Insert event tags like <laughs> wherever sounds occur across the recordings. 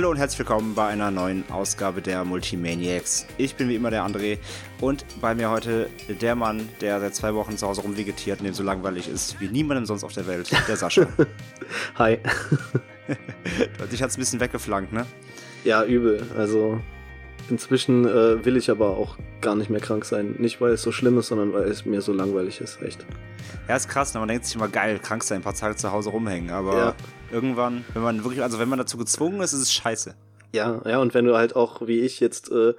Hallo und herzlich willkommen bei einer neuen Ausgabe der Multimaniacs. Ich bin wie immer der André und bei mir heute der Mann, der seit zwei Wochen zu Hause rumvegetiert und dem so langweilig ist wie niemandem sonst auf der Welt, der Sascha. <laughs> Hi. <laughs> Dich hat es ein bisschen weggeflankt, ne? Ja, übel. Also inzwischen äh, will ich aber auch gar nicht mehr krank sein. Nicht, weil es so schlimm ist, sondern weil es mir so langweilig ist, echt. Ja, ist krass, ne? man denkt sich immer geil, krank sein, ein paar Tage zu Hause rumhängen, aber ja. Irgendwann, wenn man wirklich, also wenn man dazu gezwungen ist, ist es scheiße. Ja, ja, und wenn du halt auch, wie ich jetzt, äh,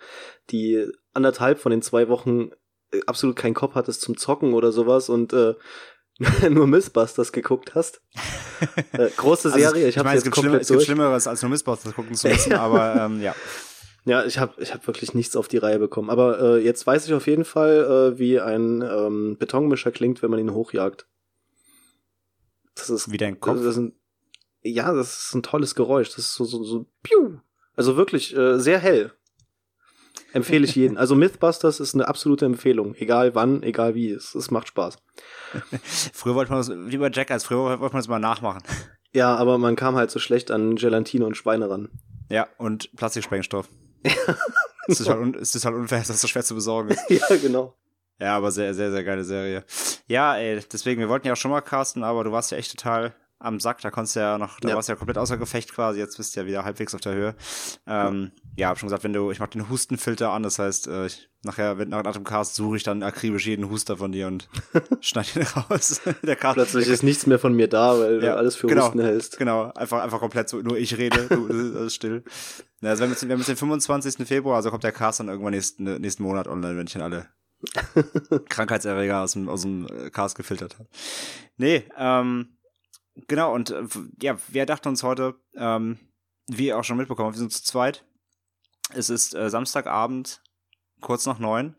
die anderthalb von den zwei Wochen äh, absolut keinen Kopf hattest zum Zocken oder sowas und äh, <laughs> nur Missbusters geguckt hast. <laughs> äh, große Serie, also, ich, ich habe es gibt, schlimm, es gibt Schlimmeres als nur Missbusters gucken zu müssen, <laughs> aber ähm, ja. Ja, ich habe ich hab wirklich nichts auf die Reihe bekommen. Aber äh, jetzt weiß ich auf jeden Fall, äh, wie ein ähm, Betonmischer klingt, wenn man ihn hochjagt. Das ist wie dein Kopf. Das ein, ja, das ist ein tolles Geräusch. Das ist so so so. Piu. Also wirklich äh, sehr hell. Empfehle ich jeden. <laughs> Also Mythbusters ist eine absolute Empfehlung. Egal wann, egal wie. Es, es macht Spaß. <laughs> früher wollte man das, wie bei Jackass, früher wollte man das mal nachmachen. <laughs> Ja, aber man kam halt so schlecht an Gelatine und Schweine ran. Ja, und Plastiksprengstoff. es, ist halt es ist halt unfair, dass das so schwer zu besorgen ist. ja, genau. Ja, aber sehr, sehr, sehr geile Serie. Ja, ey, deswegen, wir wollten ja auch schon mal casten, aber du warst ja echt total am Sack, da konntest du ja noch, da ja. warst du ja komplett außer Gefecht quasi, jetzt bist du ja wieder halbwegs auf der Höhe. Ähm, ja, hab schon gesagt, wenn du, ich mach den Hustenfilter an, das heißt, äh, ich, nachher, wenn, nach, dem Cast suche ich dann akribisch jeden Huster von dir und <laughs> schneide ihn raus. <laughs> der Cast, Plötzlich ist nichts mehr von mir da, weil ja, du alles für genau, Husten hältst. Genau, einfach, einfach komplett so, nur ich rede, du, ist still. Ja, also wir haben, jetzt, wir haben jetzt den 25. Februar, also kommt der Cast dann irgendwann nächsten, nächsten Monat online, wenn ich dann alle <laughs> Krankheitserreger aus dem, aus dem äh, Cast gefiltert habe. Nee, ähm, genau, und äh, ja, wir dachten uns heute, ähm, wie ihr auch schon mitbekommen wir sind zu zweit. Es ist äh, Samstagabend, kurz nach neun.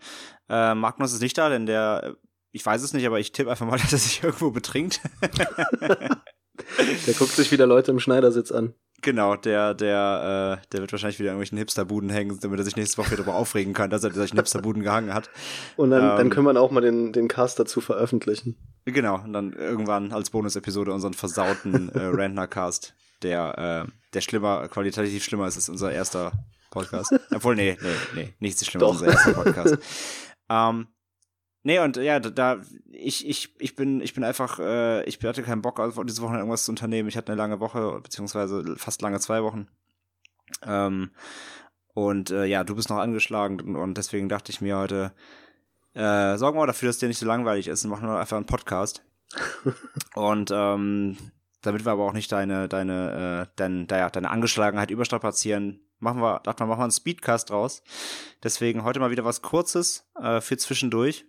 Äh, Magnus ist nicht da, denn der, ich weiß es nicht, aber ich tippe einfach mal, <laughs> dass er sich irgendwo betrinkt. <laughs> <laughs> der guckt sich wieder Leute im Schneidersitz an. Genau, der, der, äh, der wird wahrscheinlich wieder in irgendwelchen Hipsterbuden hängen, damit er sich nächste Woche darüber aufregen kann, dass er solchen Hipsterbuden gehangen hat. Und dann, ähm, dann können wir auch mal den, den Cast dazu veröffentlichen. Genau, und dann irgendwann als Bonusepisode unseren versauten äh, <laughs> Rantner-Cast, der, äh, der schlimmer, qualitativ schlimmer ist als unser erster Podcast. Obwohl, nee, nee, nee, nichts ist schlimmer als unser erster Podcast. <laughs> ähm, Nee, und ja, da, ich, ich, ich bin, ich bin einfach, äh, ich hatte keinen Bock, also diese Woche irgendwas zu unternehmen. Ich hatte eine lange Woche, beziehungsweise fast lange zwei Wochen. Ähm, und äh, ja, du bist noch angeschlagen und, und deswegen dachte ich mir heute, äh, sorgen wir dafür, dass dir nicht so langweilig ist und machen wir einfach einen Podcast. <laughs> und ähm, damit wir aber auch nicht deine, deine, äh, dein, ja, deine Angeschlagenheit überstrapazieren, machen wir, dachte man, machen wir einen Speedcast draus. Deswegen heute mal wieder was Kurzes äh, für zwischendurch.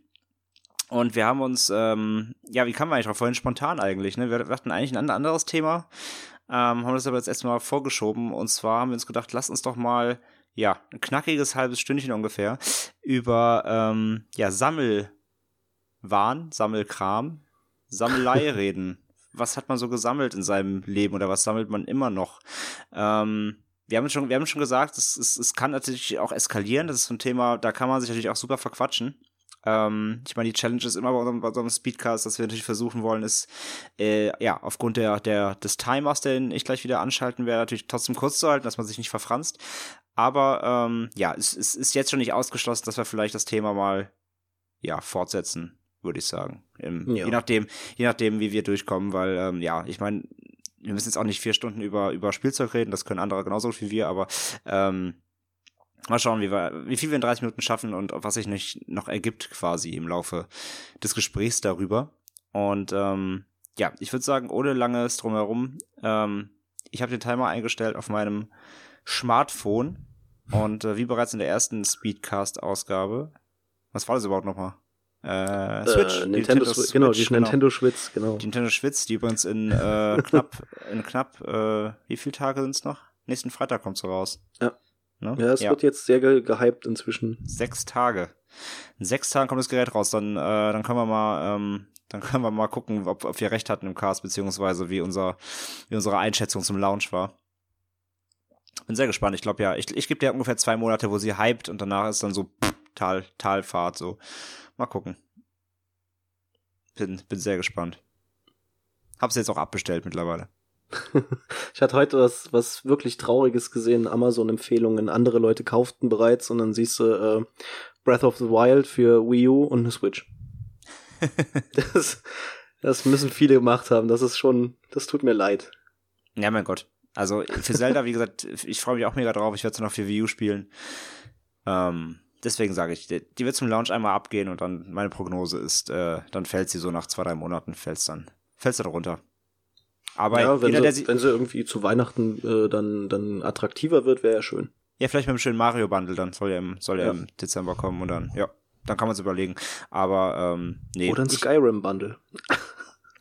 Und wir haben uns, ähm, ja, wie kam man eigentlich drauf? Vorhin spontan eigentlich, ne? Wir hatten eigentlich ein anderes Thema, ähm, haben das aber jetzt erstmal vorgeschoben. Und zwar haben wir uns gedacht, lass uns doch mal, ja, ein knackiges halbes Stündchen ungefähr über, ähm, ja, Sammelwahn, Sammelkram, Sammelei <laughs> reden. Was hat man so gesammelt in seinem Leben oder was sammelt man immer noch? Ähm, wir haben schon, wir haben schon gesagt, es, es, es kann natürlich auch eskalieren. Das ist so ein Thema, da kann man sich natürlich auch super verquatschen. Ähm, ich meine, die Challenge ist immer bei unserem, bei so einem Speedcast, dass wir natürlich versuchen wollen, ist, äh, ja, aufgrund der, der, des Timers, den ich gleich wieder anschalten werde, natürlich trotzdem kurz zu halten, dass man sich nicht verfranst. Aber ähm, ja, es, es ist jetzt schon nicht ausgeschlossen, dass wir vielleicht das Thema mal ja, fortsetzen, würde ich sagen. Im, ja. Je nachdem, je nachdem, wie wir durchkommen, weil, ähm, ja, ich meine, wir müssen jetzt auch nicht vier Stunden über, über Spielzeug reden, das können andere genauso wie wir, aber ähm, Mal schauen, wie, wir, wie viel wir in 30 Minuten schaffen und was sich nicht noch ergibt quasi im Laufe des Gesprächs darüber. Und ähm, ja, ich würde sagen, ohne langes drumherum, ähm, ich habe den Timer eingestellt auf meinem Smartphone und äh, wie bereits in der ersten Speedcast-Ausgabe, was war das überhaupt nochmal? Äh, Switch. Äh, Nintendo, Switch, genau, die genau. Nintendo Schwitz, genau. Die Nintendo Schwitz, die übrigens in äh, knapp, in knapp, äh, wie viele Tage sind's noch? Nächsten Freitag kommt sie raus. Ja. Ne? Ja, es ja. wird jetzt sehr ge gehypt inzwischen. Sechs Tage. In sechs Tagen kommt das Gerät raus. Dann, äh, dann können wir mal, ähm, dann können wir mal gucken, ob, ob wir recht hatten im Cast, beziehungsweise wie unser, wie unsere Einschätzung zum Launch war. Bin sehr gespannt. Ich glaube ja, ich, ich gebe dir ungefähr zwei Monate, wo sie hypt und danach ist dann so pff, Tal, Talfahrt. So, mal gucken. Bin, bin sehr gespannt. Hab's jetzt auch abbestellt mittlerweile. <laughs> Ich hatte heute was, was wirklich Trauriges gesehen, Amazon-Empfehlungen. Andere Leute kauften bereits und dann siehst du äh, Breath of the Wild für Wii U und eine Switch. <laughs> das, das müssen viele gemacht haben. Das ist schon, das tut mir leid. Ja, mein Gott. Also für Zelda, wie gesagt, ich freue mich auch mega drauf. Ich werde es noch für Wii U spielen. Ähm, deswegen sage ich, die, die wird zum Launch einmal abgehen und dann meine Prognose ist, äh, dann fällt sie so nach zwei, drei Monaten, fällt's dann, fällt's dann runter. Aber ja, wenn, jeder, sie, wenn sie irgendwie zu Weihnachten äh, dann, dann attraktiver wird, wäre ja schön. Ja, vielleicht mit einem schönen Mario-Bundle, dann soll er im, soll er ja. im Dezember kommen und dann, ja, dann kann man es überlegen. Aber, ähm, nee. Oder ein Skyrim-Bundle. <laughs>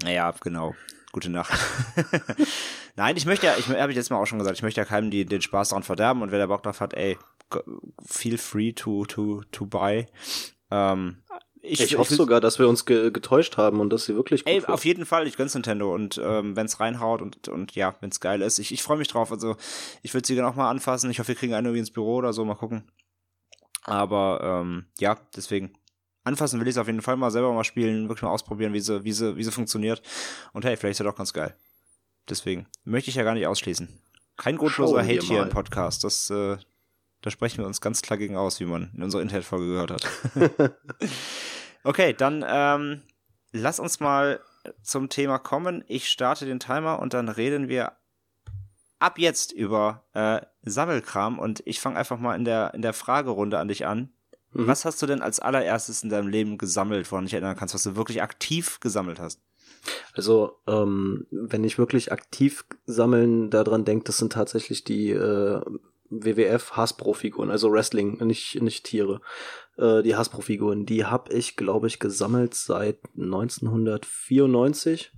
Naja, genau. Gute Nacht. <laughs> Nein, ich möchte ja, ich habe ich jetzt mal auch schon gesagt, ich möchte ja keinem die, den Spaß daran verderben und wer da Bock drauf hat, ey, feel free to, to, to buy. Ähm, ich, ich, hoffe ich, sogar, dass wir uns ge getäuscht haben und dass sie wirklich gut Ey, wird. auf jeden Fall, ich gönn's Nintendo und ähm, wenn's reinhaut und und ja, wenn's geil ist, ich, ich freue mich drauf. Also ich will sie gerne auch mal anfassen. Ich hoffe, wir kriegen einen irgendwie ins Büro oder so, mal gucken. Aber ähm, ja, deswegen anfassen will ich es auf jeden Fall mal selber mal spielen, wirklich mal ausprobieren, wie sie wie sie wie sie funktioniert. Und hey, vielleicht ist ja doch ganz geil. Deswegen möchte ich ja gar nicht ausschließen. Kein grundloser Hate hier im Podcast. Das äh, da sprechen wir uns ganz klar gegen aus, wie man in unserer Internet-Folge gehört hat. <laughs> <laughs> okay, dann ähm, lass uns mal zum Thema kommen. Ich starte den Timer und dann reden wir ab jetzt über äh, Sammelkram und ich fange einfach mal in der, in der Fragerunde an dich an. Mhm. Was hast du denn als allererstes in deinem Leben gesammelt, woran dich erinnern kannst, was du wirklich aktiv gesammelt hast? Also, ähm, wenn ich wirklich aktiv sammeln daran denke, das sind tatsächlich die äh, WWF Hasbro-Figuren, also Wrestling, nicht, nicht Tiere. Äh, die Hasbro-Figuren, die habe ich, glaube ich, gesammelt seit 1994.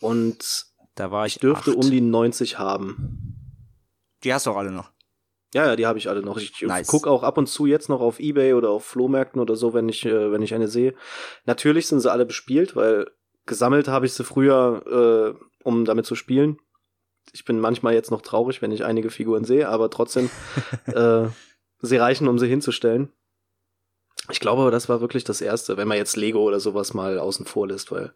Und da war ich, ich dürfte acht. um die 90 haben. Die hast du auch alle noch. Ja, ja, die habe ich alle noch. Ich nice. gucke auch ab und zu jetzt noch auf Ebay oder auf Flohmärkten oder so, wenn ich, äh, wenn ich eine sehe. Natürlich sind sie alle bespielt, weil gesammelt habe ich sie früher, äh, um damit zu spielen ich bin manchmal jetzt noch traurig, wenn ich einige Figuren sehe, aber trotzdem, <laughs> äh, sie reichen, um sie hinzustellen. Ich glaube, das war wirklich das Erste, wenn man jetzt Lego oder sowas mal außen vor lässt, weil.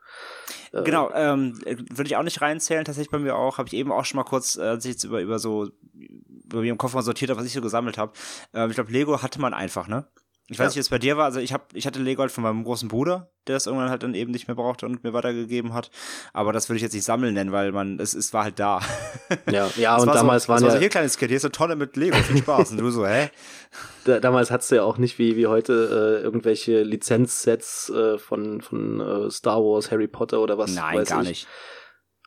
Äh, genau, ähm, würde ich auch nicht reinzählen, tatsächlich bei mir auch. Habe ich eben auch schon mal kurz, äh, als ich jetzt über, über so, über mir im Koffer sortiert habe, was ich so gesammelt habe. Ähm, ich glaube, Lego hatte man einfach, ne? Ich weiß ja. nicht, wie es bei dir war. Also ich habe, ich hatte Lego halt von meinem großen Bruder, der es irgendwann halt dann eben nicht mehr brauchte und mir weitergegeben hat. Aber das würde ich jetzt nicht sammeln nennen, weil man, es, es war halt da. Ja, ja, <laughs> und war damals so, waren ja. So, hier kleines Kind, hier ist eine Tonne mit Lego, viel Spaß. und du so, hä? <laughs> Da, damals hattest du ja auch nicht wie, wie heute äh, irgendwelche Lizenzsets äh, von, von äh, Star Wars, Harry Potter oder was. Nein, gar ich. nicht.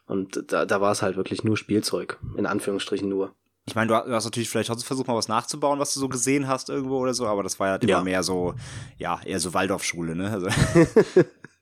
Und da, da war es halt wirklich nur Spielzeug, in Anführungsstrichen nur. Ich meine, du hast natürlich vielleicht trotzdem versucht, mal was nachzubauen, was du so gesehen hast irgendwo oder so, aber das war ja immer mehr so, ja, eher so Waldorfschule, ne? Also <laughs> <laughs>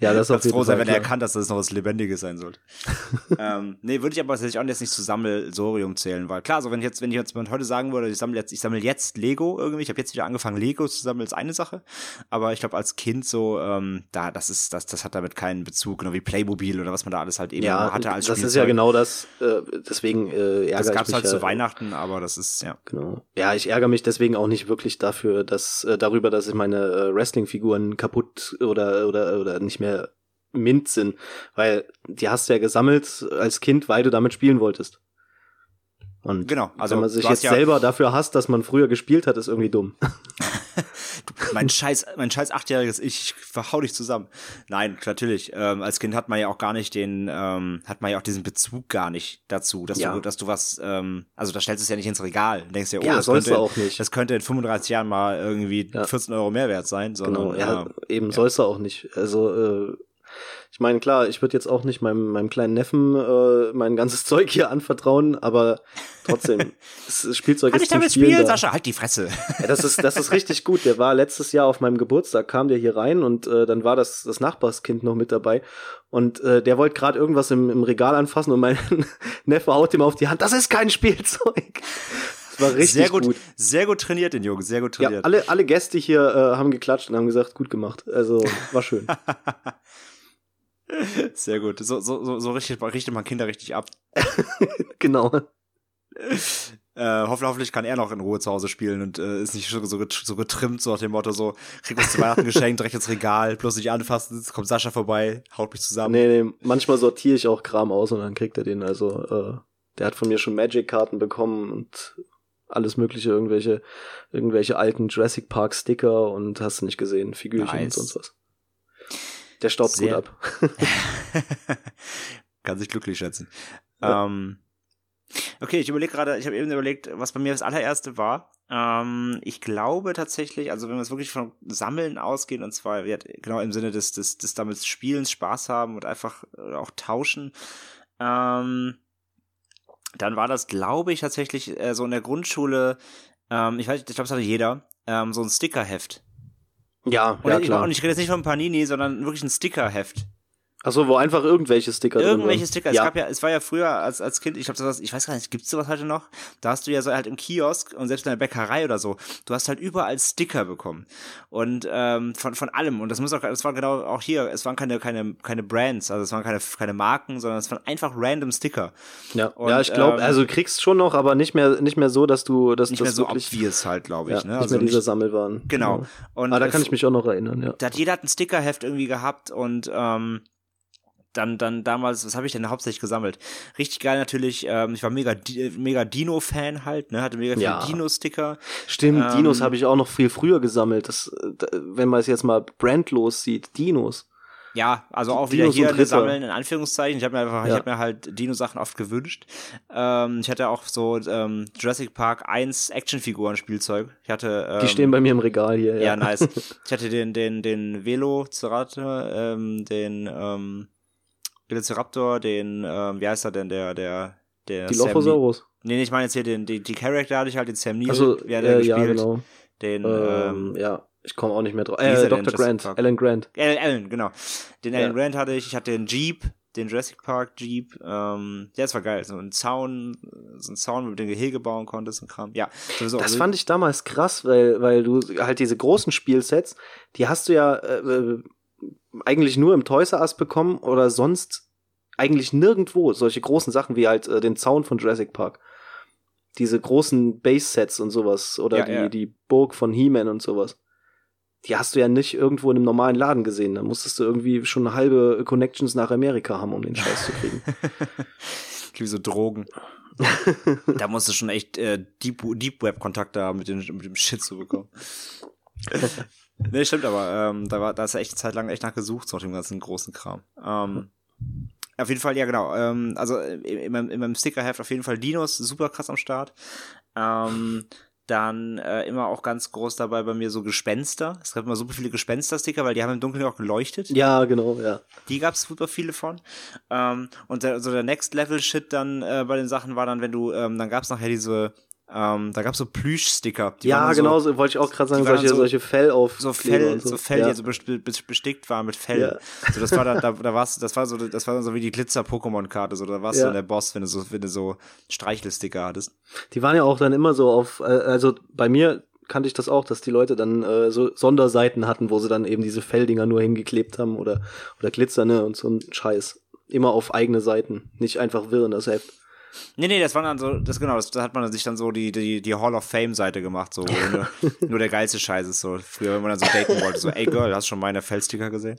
Ja, das ist auf froh sein, wenn er erkannt, dass das noch was Lebendiges sein sollte. <laughs> ähm, nee, würde ich aber tatsächlich auch jetzt nicht zu Sammelsorium zählen, weil klar, so wenn ich jetzt, wenn ich jetzt heute sagen würde, ich sammle jetzt, ich sammle jetzt Lego irgendwie, ich habe jetzt wieder angefangen, Lego zu sammeln, ist eine Sache. Aber ich glaube, als Kind so, ähm, da, das ist, das, das hat damit keinen Bezug, genau wie Playmobil oder was man da alles halt eben ja, hatte als Das Spielzeug. ist ja genau das, äh, deswegen äh, ärgere Das gab's ich mich halt zu Weihnachten, aber das ist, ja. Genau. Ja, ich ärgere mich deswegen auch nicht wirklich dafür, dass, äh, darüber, dass ich meine äh, Wrestling-Figuren kaputt oder, oder, oder nicht mehr mint sind, weil die hast du ja gesammelt als Kind, weil du damit spielen wolltest. Und genau, also wenn man sich jetzt ja selber dafür hasst, dass man früher gespielt hat, ist irgendwie dumm. <laughs> mein scheiß, mein scheiß achtjähriges Ich, ich verhau dich zusammen. Nein, natürlich. Ähm, als Kind hat man ja auch gar nicht den, ähm, hat man ja auch diesen Bezug gar nicht dazu, dass ja. du, dass du was, ähm, also da stellst du es ja nicht ins Regal. Du denkst ja, oh, ja, das, könnte, auch nicht. das könnte in 35 Jahren mal irgendwie ja. 14 Euro mehr wert sein. Sondern, genau, ja, äh, eben sollst du auch nicht. Also äh, ich meine, klar, ich würde jetzt auch nicht meinem, meinem kleinen Neffen äh, mein ganzes <laughs> Zeug hier anvertrauen, aber trotzdem, <laughs> das Spielzeug Kann ist ich damit Spielen spielen, da. Sascha? Halt die Fresse. Ja, das ist, das ist richtig gut. Der war letztes Jahr auf meinem Geburtstag, kam der hier rein und äh, dann war das, das Nachbarskind noch mit dabei. Und äh, der wollte gerade irgendwas im, im Regal anfassen und mein <laughs> Neffe haut ihm auf die Hand. Das ist kein Spielzeug. Das war richtig sehr gut, gut. Sehr gut trainiert, den Jungen, sehr gut trainiert. Ja, alle, alle Gäste hier äh, haben geklatscht und haben gesagt, gut gemacht. Also war schön. Sehr gut. So, so, so, so richtet, richtet man Kinder richtig ab. <laughs> genau. Äh, hoffentlich kann er noch in Ruhe zu Hause spielen und äh, ist nicht so, so, getrimmt, so nach dem Motto, so, krieg was zu Weihnachten geschenkt, direkt ins Regal, bloß nicht anfassen, jetzt kommt Sascha vorbei, haut mich zusammen. Nee, nee, manchmal sortiere ich auch Kram aus und dann kriegt er den. Also, äh, der hat von mir schon Magic-Karten bekommen und alles mögliche, irgendwelche, irgendwelche alten Jurassic Park Sticker und hast du nicht gesehen, Figürchen nice. und sonst was. Der staubt Sehr. gut ab. <laughs> Kann sich glücklich schätzen. Ja. Ähm, Okay, ich überlege gerade, ich habe eben überlegt, was bei mir das allererste war. Ähm, ich glaube tatsächlich, also wenn wir es wirklich von Sammeln ausgehen, und zwar genau im Sinne des, des, des damit Spielens Spaß haben und einfach äh, auch tauschen, ähm, dann war das, glaube ich, tatsächlich äh, so in der Grundschule, ähm, ich weiß, ich glaube, das hatte jeder, ähm, so ein Stickerheft. Ja, ja, klar. Und ich rede jetzt nicht von Panini, sondern wirklich ein Stickerheft. Achso, wo einfach irgendwelche Sticker Irgendwelche drin Sticker. Ja. Es gab ja, es war ja früher als, als Kind, ich glaube, das, ich weiß gar nicht, gibt's sowas heute noch? Da hast du ja so halt im Kiosk und selbst in der Bäckerei oder so, du hast halt überall Sticker bekommen. Und ähm, von, von allem. Und das muss auch, das war genau auch hier, es waren keine, keine, keine Brands, also es waren keine, keine Marken, sondern es waren einfach random Sticker. Ja, und, ja ich glaube, ähm, also du kriegst schon noch, aber nicht mehr, nicht mehr so, dass du dass nicht das mehr so obvious halt, glaube ich. Ja, ne? Nicht also mehr diese Sammelwaren. Genau. Ja. Und aber da kann ich mich auch noch erinnern, ja. Da hat jeder hat ein Stickerheft irgendwie gehabt und ähm, dann, dann damals, was habe ich denn hauptsächlich gesammelt? Richtig geil natürlich, ähm, ich war mega, mega Dino-Fan halt, ne, hatte mega viele ja. Dino-Sticker. Stimmt, ähm, Dinos habe ich auch noch viel früher gesammelt. Das, wenn man es jetzt mal brandlos sieht, Dinos. Ja, also auch wieder Dinos hier sammeln, in Anführungszeichen. Ich habe mir einfach, ja. ich habe mir halt Dino-Sachen oft gewünscht. Ähm, ich hatte auch so ähm, Jurassic Park 1 Actionfiguren-Spielzeug. Ich hatte. Ähm, Die stehen bei mir im Regal hier. Ja, ja nice. <laughs> ich hatte den, den, den Velociraptor, ähm, den, ähm, Velociraptor, den, ähm, wie heißt er denn, der, der, der Dilophosaurus. Nee, ich meine jetzt hier den, die, die Charakter hatte ich halt, den Sam Neill, also, wie hat er äh, gespielt? Ja, genau. Den, ähm, ähm, ja, ich komme auch nicht mehr drauf. Äh, Dr. Grant, Alan Grant. Alan, Alan genau. Den ja. Alan Grant hatte ich, ich hatte den Jeep, den Jurassic Park Jeep, ähm, ja, das war geil, so ein Zaun, so ein Zaun, mit dem Gehege bauen konntest und Kram, ja. Sowieso. Das fand ich damals krass, weil, weil du halt diese großen Spielsets, die hast du ja, äh, äh eigentlich nur im Toys R Us bekommen oder sonst eigentlich nirgendwo solche großen Sachen wie halt äh, den Zaun von Jurassic Park. Diese großen Base-Sets und sowas oder ja, die, ja. die Burg von He-Man und sowas. Die hast du ja nicht irgendwo in einem normalen Laden gesehen. Da musstest du irgendwie schon halbe Connections nach Amerika haben, um den Scheiß zu kriegen. <laughs> Wie so Drogen. da musst du schon echt äh, Deep, Deep Web-Kontakte haben, mit, den, mit dem Shit zu bekommen. <laughs> Nee, stimmt, aber ähm, da war da ist ja echt eine Zeit lang echt nachgesucht, so dem ganzen großen Kram. Ähm, auf jeden Fall, ja genau. Ähm, also in, in, meinem, in meinem Stickerheft auf jeden Fall Dinos, super krass am Start. Ähm, dann äh, immer auch ganz groß dabei bei mir so Gespenster. Es gab immer super viele Gespenster-Sticker, weil die haben im Dunkeln auch geleuchtet. Ja, genau, ja. Die gab es super viele von. Ähm, und der, so der Next-Level-Shit dann äh, bei den Sachen war dann, wenn du, ähm, dann gab es nachher diese ähm, da gab's so Plüschsticker. Ja, genau, so, wollte ich auch gerade sagen, solche, so, solche Fell auf. So Fell, so. so Fell, ja. die so bestickt waren mit Fell. Ja. So, das war dann, da, <laughs> da war's, das war so, das war so wie die Glitzer-Pokémon-Karte, so, da warst ja. du der Boss, wenn du so, wenn du so Streichelsticker hattest. Die waren ja auch dann immer so auf, äh, also bei mir kannte ich das auch, dass die Leute dann äh, so Sonderseiten hatten, wo sie dann eben diese Felldinger nur hingeklebt haben oder, oder Glitzer, ne, und so ein Scheiß. Immer auf eigene Seiten, nicht einfach wirr in das Heft. Nee, nee, das war dann so, das genau, das, da hat man sich dann so die, die, die Hall of Fame-Seite gemacht, so, nur, <laughs> nur, der geilste Scheiß ist so. Früher, wenn man dann so daten wollte, so, ey Girl, hast du schon meine Feldsticker gesehen?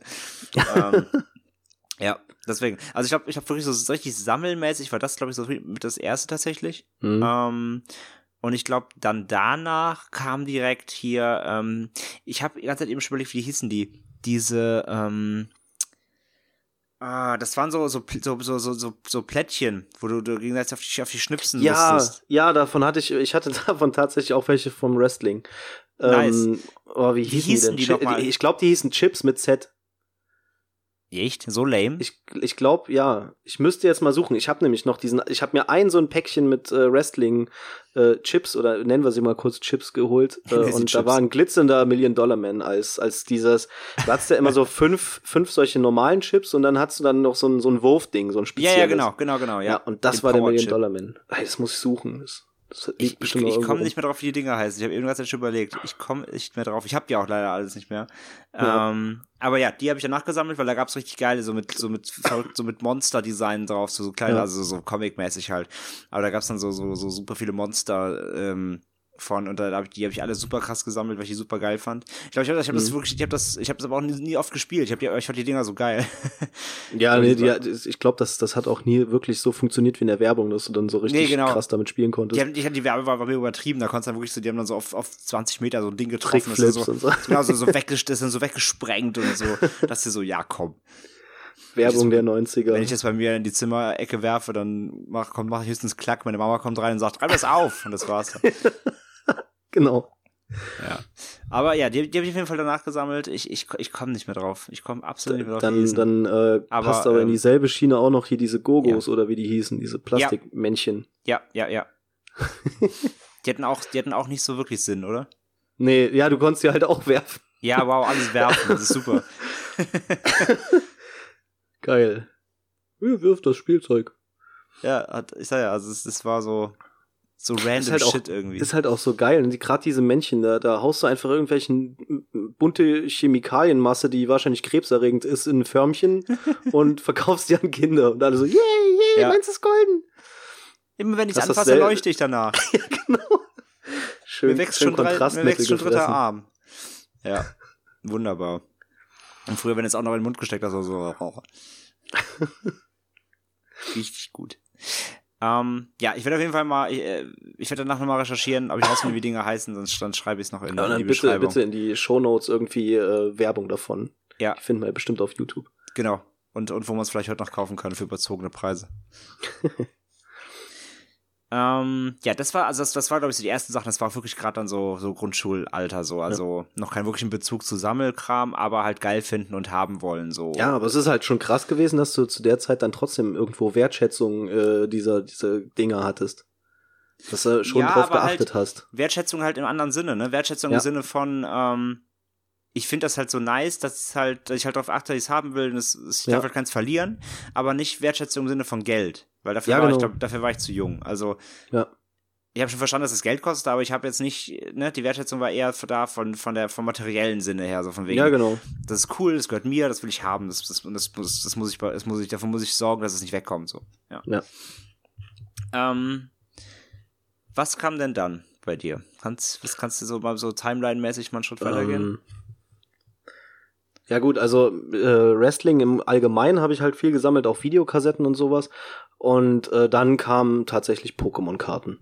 ähm, <laughs> ja, deswegen. Also ich glaube, ich habe wirklich so, so richtig sammelmäßig, war das, glaube ich, so mit das erste tatsächlich. Mhm. Ähm, und ich glaube, dann danach kam direkt hier, ähm, ich habe die ganze Zeit eben schon überlegt, wie hießen die? Diese, ähm, Ah, das waren so, so, so, so, so, so Plättchen, wo du, du gegenseitig auf die, auf die schnipsen ja, musstest. Ja, davon hatte ich, ich hatte <laughs> davon tatsächlich auch welche vom Wrestling. Nice. Ähm, oh, wie, wie hießen, die, die denn? Ich glaube, die hießen Chips mit Z. Echt? So lame? Ich, ich glaube, ja. Ich müsste jetzt mal suchen. Ich habe nämlich noch diesen, ich habe mir ein so ein Päckchen mit äh, Wrestling äh, Chips oder nennen wir sie mal kurz Chips geholt <laughs> äh, und Chips. da war ein glitzernder Million Dollar Man als als dieses. Du hattest ja immer so <laughs> fünf fünf solche normalen Chips und dann hattest du dann noch so ein so ein Wurfding, so ein spezielles. Ja, ja, genau, genau, genau, ja. ja und das Den war der Million Dollar Man. Ey, das muss ich suchen. Das Ich, ich, ich komme nicht mehr drauf, wie die Dinger heißen. Ich habe irgendwas jetzt schon überlegt. Ich komme nicht mehr drauf. Ich habe die auch leider alles nicht mehr. Ja. Ähm, aber ja, die habe ich ja nachgesammelt, weil da gab's richtig geile, so mit, so mit, so mit Monster-Design drauf, so, so kleine, Ja. also so Comic-mäßig halt. Aber da gab's dann so, so, so super viele Monster, ähm, von und da hab ich, die habe ich alle super krass gesammelt, weil ich die super geil fand. Ich glaube, ich habe ich hab das Mhm. wirklich, ich habe das, ich habe das aber auch nie, nie oft gespielt. Ich habe die, ich fand die Dinger so geil. <laughs> Ja, nee, die die, ich glaube, das, das hat auch nie wirklich so funktioniert wie in der Werbung, dass du dann so richtig Nee, genau. krass damit spielen konntest. Die, die, die Werbe war, war mir übertrieben, da konntest du dann wirklich so, die haben dann so auf, auf 20 Meter so ein Ding getroffen, das ist so, und so. genau, so, so, <laughs> wegges das sind so weggesprengt und so, dass du so, ja, komm. Werbung der 90er. Wenn ich das bei mir in die Zimmerecke werfe, dann mach, kommt, mach ich höchstens Klack, meine Mama kommt rein und sagt, reib das auf, und das war's. <laughs> genau. Ja. Aber ja, die, die habe ich auf jeden Fall danach gesammelt. Ich, ich, ich komme nicht mehr drauf. Ich komme absolut nicht mehr drauf. Dann, dann äh, Aber, passt aber in ähm, dieselbe Schiene auch noch hier diese Gogos oder wie die hießen, diese Plastikmännchen. ja, ja, ja. <laughs> die hatten auch, die hatten auch nicht so wirklich Sinn, oder? Nee, ja, du konntest die halt auch werfen. Ja, wow, alles werfen, das ist super. <laughs> Geil. Ja, wirf das Spielzeug. Ja, ich sag ja, also es, es war so, so random halt auch- Shit irgendwie. Ist halt auch so geil. Und die- gerade diese Männchen, da, da haust du einfach irgendwelchen m- bunte Chemikalienmasse, die wahrscheinlich krebserregend ist, in ein Förmchen <laughs> und verkaufst die an Kinder. Und alle so, yay, yay, Ja. meins ist golden. Immer wenn ich Das ist anfasse, leuchte ich danach. <laughs> genau. Schön, mir wächst schön schon, drei, mir wächst schon dritter. Arm. Ja, wunderbar. Und früher, wenn es auch noch in den Mund gesteckt hast, war so. <laughs> Richtig gut. Ähm, ja, ich werde auf jeden Fall mal, ich, äh, ich werde danach nochmal recherchieren, ob ich rausfinde, wie Dinge heißen, sonst dann schreibe ich es noch in, Ja, in die bitte, Beschreibung. bitte in die Shownotes irgendwie äh, Werbung davon. Ja. Die finden wir bestimmt auf YouTube. Genau. Und, und wo man es vielleicht heute noch kaufen kann für überzogene Preise. <laughs> ähm, ja, das war, also das, das war, glaube ich, so die ersten Sachen, das war wirklich gerade dann so, so Grundschulalter, so, also noch keinen wirklichen Bezug zu Sammelkram, aber halt geil finden und haben wollen, so. Ja, aber es ist halt schon krass gewesen, dass du zu der Zeit dann trotzdem irgendwo Wertschätzung äh, dieser, dieser Dinger hattest. Dass du schon Ja, drauf halt- geachtet hast. Wertschätzung halt im anderen Sinne, ne? Wertschätzung Ja. im Sinne von, ähm, ich finde das halt so nice, dass ich halt, dass ich halt darauf achte, dass ich es haben will und es, ich Ja. darf halt keins verlieren, aber nicht Wertschätzung im Sinne von Geld. Weil dafür, Ja, war, ich, genau. glaub, dafür war ich zu jung. Also Ja. ich habe schon verstanden, dass es Geld kostet, aber ich habe jetzt nicht, ne, die Wertschätzung war eher da von, von der vom materiellen Sinne her, so von wegen, Ja, genau. das ist cool, das gehört mir, das will ich haben, das, das, das, das, das muss ich, das muss ich, davon muss ich sorgen, dass es nicht wegkommt, so. Ja. Ja. Ähm, was kam denn dann bei dir? Kannst, was kannst du so mal so Timeline-mäßig mal einen Schritt weitergehen? Ja gut, also äh, Wrestling im Allgemeinen habe ich halt viel gesammelt, auch Videokassetten und sowas. Und äh, dann kamen tatsächlich Pokémon-Karten.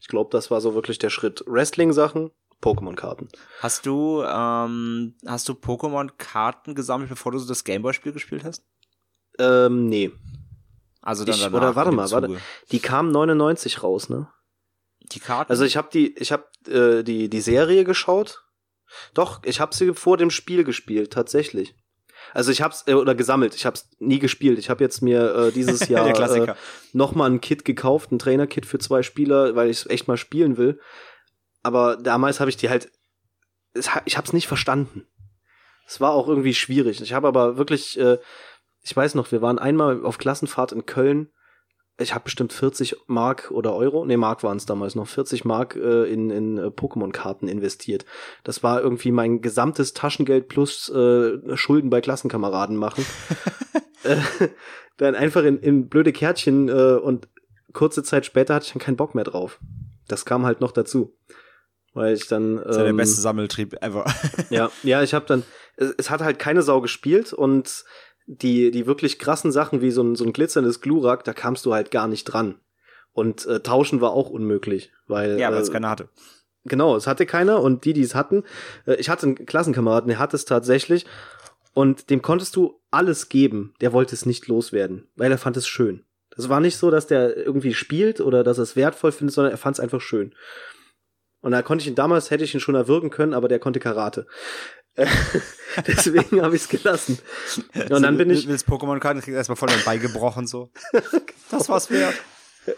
Ich glaube, das war so wirklich der Schritt. Wrestling-Sachen, Pokémon-Karten. Hast du, ähm, hast du Pokémon-Karten gesammelt, bevor du so das Gameboy-Spiel gespielt hast? Ähm, nee. Also dann Ich- danach oder warte mal, warte. Die kamen 99 raus, ne? Die Karten? Also ich habe die, ich habe äh, die die Serie geschaut. Doch, ich habe sie vor dem Spiel gespielt, tatsächlich. Also ich hab's äh, oder gesammelt. Ich hab's nie gespielt. Ich habe jetzt mir äh, dieses <laughs> Jahr äh, Klassiker. noch mal ein Kit gekauft, ein Trainerkit für zwei Spieler, weil ich es echt mal spielen will. Aber damals habe ich die halt, ich habe es nicht verstanden. Es war auch irgendwie schwierig. Ich habe aber wirklich, äh, ich weiß noch, wir waren einmal auf Klassenfahrt in Köln. Ich habe bestimmt 40 Mark oder Euro, nee, Mark waren es damals noch, 40 Mark äh, in, in äh, Pokémon-Karten investiert. Das war irgendwie mein gesamtes Taschengeld plus äh, Schulden bei Klassenkameraden machen. <laughs> äh, dann einfach in, in blöde Kärtchen äh, und kurze Zeit später hatte ich dann keinen Bock mehr drauf. Das kam halt noch dazu. Weil ich dann. Das ist ja der ähm, beste Sammeltrieb ever. ja, ja, ich habe dann, es, es hat halt keine Sau gespielt und die, die wirklich krassen Sachen wie so ein, so ein glitzerndes Glurak, da kamst du halt gar nicht dran. Und äh, tauschen war auch unmöglich, weil ja, weil äh, es keiner hatte. Genau, es hatte keiner und die, die es hatten, äh, ich hatte einen Klassenkameraden, der hat es tatsächlich und dem konntest du alles geben, der wollte es nicht loswerden, weil er fand es schön. Das war nicht so, dass der irgendwie spielt oder dass er es wertvoll findet, sondern er fand es einfach schön. Und da konnte ich ihn damals, hätte ich ihn schon erwürgen können, aber der konnte Karate. Äh, <laughs> Deswegen habe ich es gelassen. Und dann bin ich, Willst Pokémon-Karten, kriegst erstmal voll dein beigebrochen, so. Das war's wert. <laughs>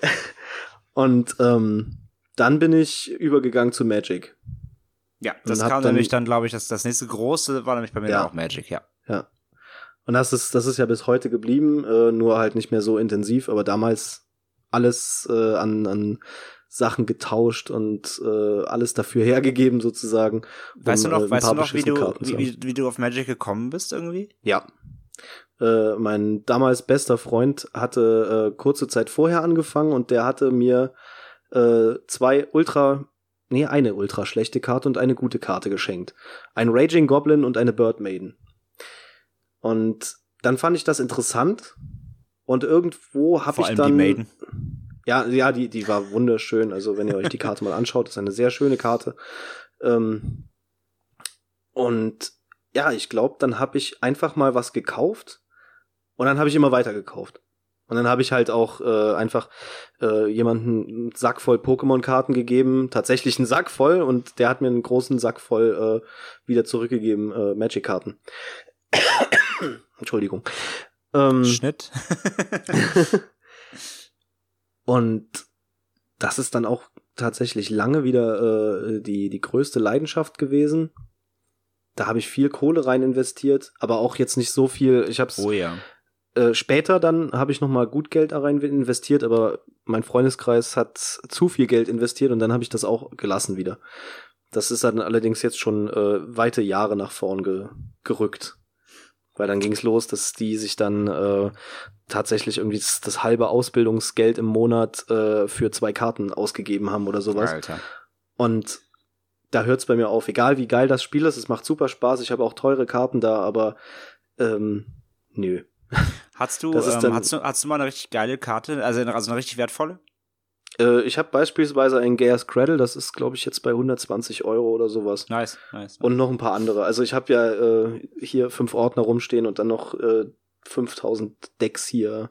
und ähm, dann bin ich übergegangen zu Magic. Ja, das kam dann- nämlich dann, glaube ich, das, das nächste große war nämlich bei mir Ja. dann auch Magic, ja. Ja. Und das ist, das ist ja bis heute geblieben, äh, nur halt nicht mehr so intensiv, aber damals alles äh, an, an Sachen getauscht und äh, alles dafür hergegeben sozusagen. Um, weißt du noch, äh, weißt du noch wie, du, wie, wie, wie du auf Magic gekommen bist irgendwie? Ja. Äh, mein damals bester Freund hatte äh, kurze Zeit vorher angefangen und der hatte mir äh, zwei ultra, nee, eine ultra schlechte Karte und eine gute Karte geschenkt. Ein Raging Goblin und eine Bird Maiden. Und dann fand ich das interessant und irgendwo habe ich dann. Die Maiden. Ja, ja, die, die war wunderschön. Also, wenn ihr euch die Karte mal anschaut, ist eine sehr schöne Karte. Ähm, und ja, ich glaube, dann habe ich einfach mal was gekauft und dann habe ich immer weiter gekauft. Und dann habe ich halt auch äh, einfach äh, jemanden einen Sack voll Pokémon-Karten gegeben, tatsächlich einen Sack voll, und der hat mir einen großen Sack voll äh, wieder zurückgegeben, äh, Magic-Karten. <coughs> Entschuldigung. Ähm, Schnitt. <laughs> <laughs> und das ist dann auch tatsächlich lange wieder äh, die, die größte Leidenschaft gewesen. Da habe ich viel Kohle rein investiert, aber auch jetzt nicht so viel. Ich habe oh ja. Äh, später dann habe ich noch mal gut Geld da rein investiert, aber mein Freundeskreis hat zu viel Geld investiert und dann habe ich das auch gelassen wieder. Das ist dann allerdings jetzt schon äh, weite Jahre nach vorn ge gerückt. Weil dann ging es los, dass die sich dann äh, tatsächlich irgendwie das, das, halbe Ausbildungsgeld im Monat äh, für zwei Karten ausgegeben haben oder sowas. Alter. Und da hört's bei mir auf. Egal wie geil das Spiel ist, es macht super Spaß. Ich habe auch teure Karten da, aber ähm, nö. Hast du, ähm, hast du, hast du mal eine richtig geile Karte, also, also eine richtig wertvolle? Äh, ich habe beispielsweise einen Gaius Cradle, das ist, glaube ich, jetzt bei 120 Euro oder sowas. Nice, nice. Und noch ein paar andere. Also ich habe ja äh, hier fünf Ordner rumstehen und dann noch äh, 5000 Decks hier.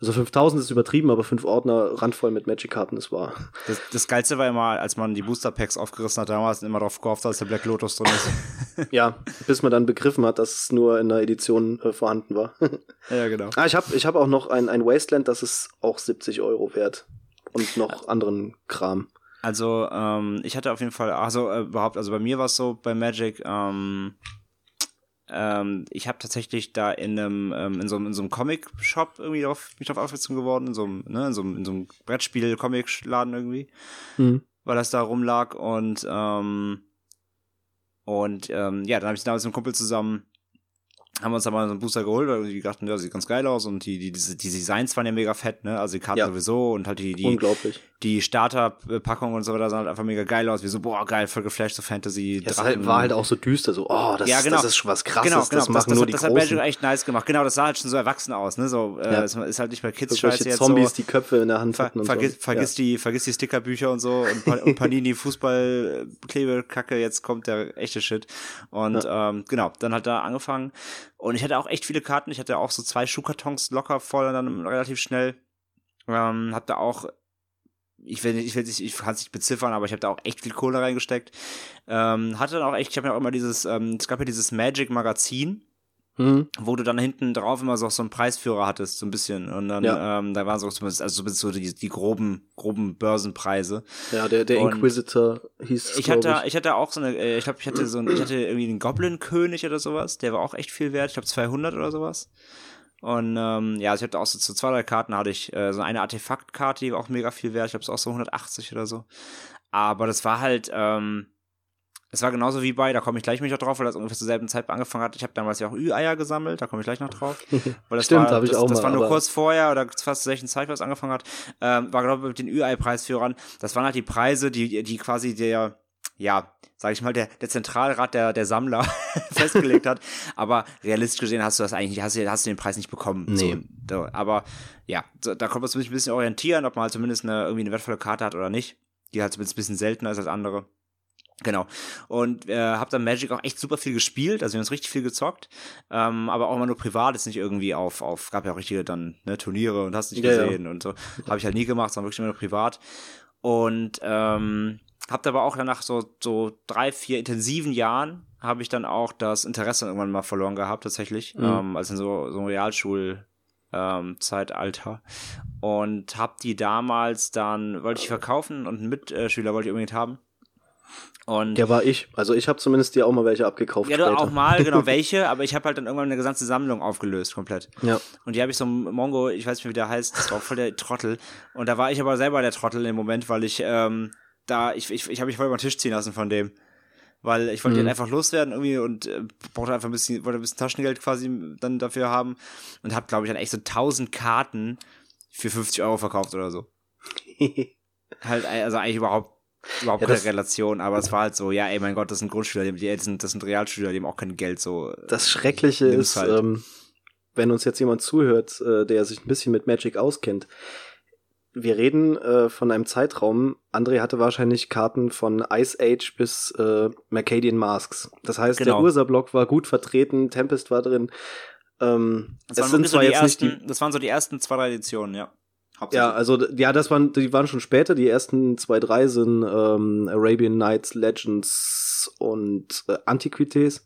Also 5000 ist übertrieben, aber fünf Ordner randvoll mit Magic-Karten, das war. Das, das Geilste war immer, als man die Booster-Packs aufgerissen hat, damals immer darauf gehofft, dass der Black Lotus drin ist. <laughs> ja, bis man dann begriffen hat, dass es nur in der Edition äh, vorhanden war. <laughs> ja, genau. Ah, ich habe ich hab auch noch ein, ein Wasteland, das ist auch 70 Euro wert und noch anderen Kram. Also, ähm, ich hatte auf jeden Fall, also äh, überhaupt, also bei mir war es so bei Magic, ähm, ähm, ich habe tatsächlich da in einem, ähm, in so, in so einem Comic-Shop irgendwie auf, mich darauf aufmerksam geworden, in so einem, ne, in so einem, in so einem Brettspiel-Comic-Laden irgendwie, mhm. weil das da rumlag und, ähm, und ähm, ja, dann habe ich damals mit einem Kumpel zusammen haben wir uns da mal so einen Booster geholt, weil die dachten, ja, sieht ganz geil aus und die, die, diese, die Designs waren ja mega fett, ne? Also die Karten ja. sowieso und halt die, die, Unglaublich. die Starter-Packung und so weiter sahen halt einfach mega geil aus. Wie so, boah, geil, voll geflasht, so Fantasy. Ja, halt, war halt auch so düster, so, oh, das, ja, genau. das ist schon was krasses, genau, genau. das machen das, das, nur die das Großen. Das hat Magic echt nice gemacht. Genau, das sah halt schon so erwachsen aus, ne? So, äh, ja. ist halt nicht bei Kids-Scheiße jetzt Zombies, so. die Köpfe in der Hand ver hatten und vergiss, so. Vergiss ja. die, vergiss die Stickerbücher und so und, und Panini Fußball-Klebekacke, jetzt kommt der echte Shit. Und, ähm, genau, dann hat da angefangen und ich hatte auch echt viele Karten. Ich hatte auch so zwei Schuhkartons locker voll und dann relativ schnell. Ähm, hab da auch, ich will nicht, ich will nicht, ich kann es nicht beziffern, aber ich habe da auch echt viel Kohle reingesteckt. Ähm, hatte dann auch echt, ich habe ja auch immer dieses, ähm, es gab ja dieses Magic Magazin Mhm. Wo du dann hinten drauf immer so, so einen Preisführer hattest, so ein bisschen. Und dann, ja. ähm, da waren so zumindest, also so die, die groben, groben Börsenpreise. Ja, der, der Inquisitor hieß es. Ich hatte, ich. ich hatte auch so eine, äh, ich glaube, ich hatte so ein, ich hatte irgendwie einen Goblin-König oder sowas, der war auch echt viel wert, ich glaube 200 oder sowas. Und ähm, ja, also ich hatte auch so zu zwei, drei Karten hatte ich äh, so eine Artefaktkarte, die war auch mega viel wert, ich glaube es auch so 180 oder so. Aber das war halt, ähm, es war genauso wie bei, da komme ich gleich mich noch drauf, weil das ungefähr zur selben Zeit angefangen hat. Ich habe damals ja auch Ü-Eier gesammelt, da komme ich gleich noch drauf. <laughs> Weil das Stimmt, habe ich auch das, das war nur kurz vorher oder fast zur selben Zeit, was angefangen hat. Ähm, war glaube ich mit den Ü-Ei-Preisführern. Das waren halt die Preise, die, die quasi der, ja, sag ich mal, der, der Zentralrat der, der Sammler <laughs> festgelegt hat. Aber realistisch gesehen hast du das eigentlich, hast du, hast du den Preis nicht bekommen. Nee. So, aber ja, so, da kommt man sich ein bisschen orientieren, ob man halt zumindest eine, irgendwie eine wertvolle Karte hat oder nicht. Die halt zumindest ein bisschen seltener ist als andere. Genau. Und äh, habe dann Magic auch echt super viel gespielt, also wir haben uns richtig viel gezockt, ähm, aber auch immer nur privat, ist nicht irgendwie auf, auf, gab ja auch richtige dann ne, Turniere und hast nicht ja, gesehen ja. und so. Habe ich halt nie gemacht, sondern wirklich immer nur privat. Und ähm, habt aber auch danach so, so drei, vier intensiven Jahren habe ich dann auch das Interesse irgendwann mal verloren gehabt, tatsächlich. Mhm. Ähm, also in so, so einem Realschul- ähm, Zeitalter und hab die damals dann wollte ich verkaufen und einen Mitschüler wollte ich unbedingt haben Und Der war ich. Also ich habe zumindest dir auch mal welche abgekauft. ja, du später. auch mal, genau, <laughs> welche, aber ich habe halt dann irgendwann eine gesamte Sammlung aufgelöst, komplett. Ja. Und die habe ich so einem Mongo, ich weiß nicht mehr, wie der heißt, das war auch voll der Trottel. Und da war ich aber selber der Trottel im Moment, weil ich ähm, da, ich, ich, ich habe mich voll über den Tisch ziehen lassen von dem. Weil ich wollte Mhm. den einfach loswerden irgendwie und äh, brauchte einfach ein bisschen, wollte ein bisschen Taschengeld quasi dann dafür haben. Und habe, glaube ich, dann echt so 1000 Karten für 50 Euro verkauft oder so. <laughs> Halt, also eigentlich überhaupt überhaupt Ja, keine Relation, aber es war halt so, ja, ey, mein Gott, das sind Grundschüler, die, das sind, das sind Realschüler, die haben auch kein Geld, so. Das Schreckliche ist, halt. ähm, wenn uns jetzt jemand zuhört, äh, der sich ein bisschen mit Magic auskennt. Wir reden äh, von einem Zeitraum. André hatte wahrscheinlich Karten von Ice Age bis äh, Mercadian Masks. Das heißt, Genau. der Ursa-Block war gut vertreten, Tempest war drin. Ähm, Das, waren so zwar die jetzt nicht ersten, die. das waren so die ersten zwei, drei Editionen, ja. Ja, also ja, das waren, die waren schon später. Die ersten zwei, drei sind ähm, Arabian Nights, Legends und äh, Antiquités.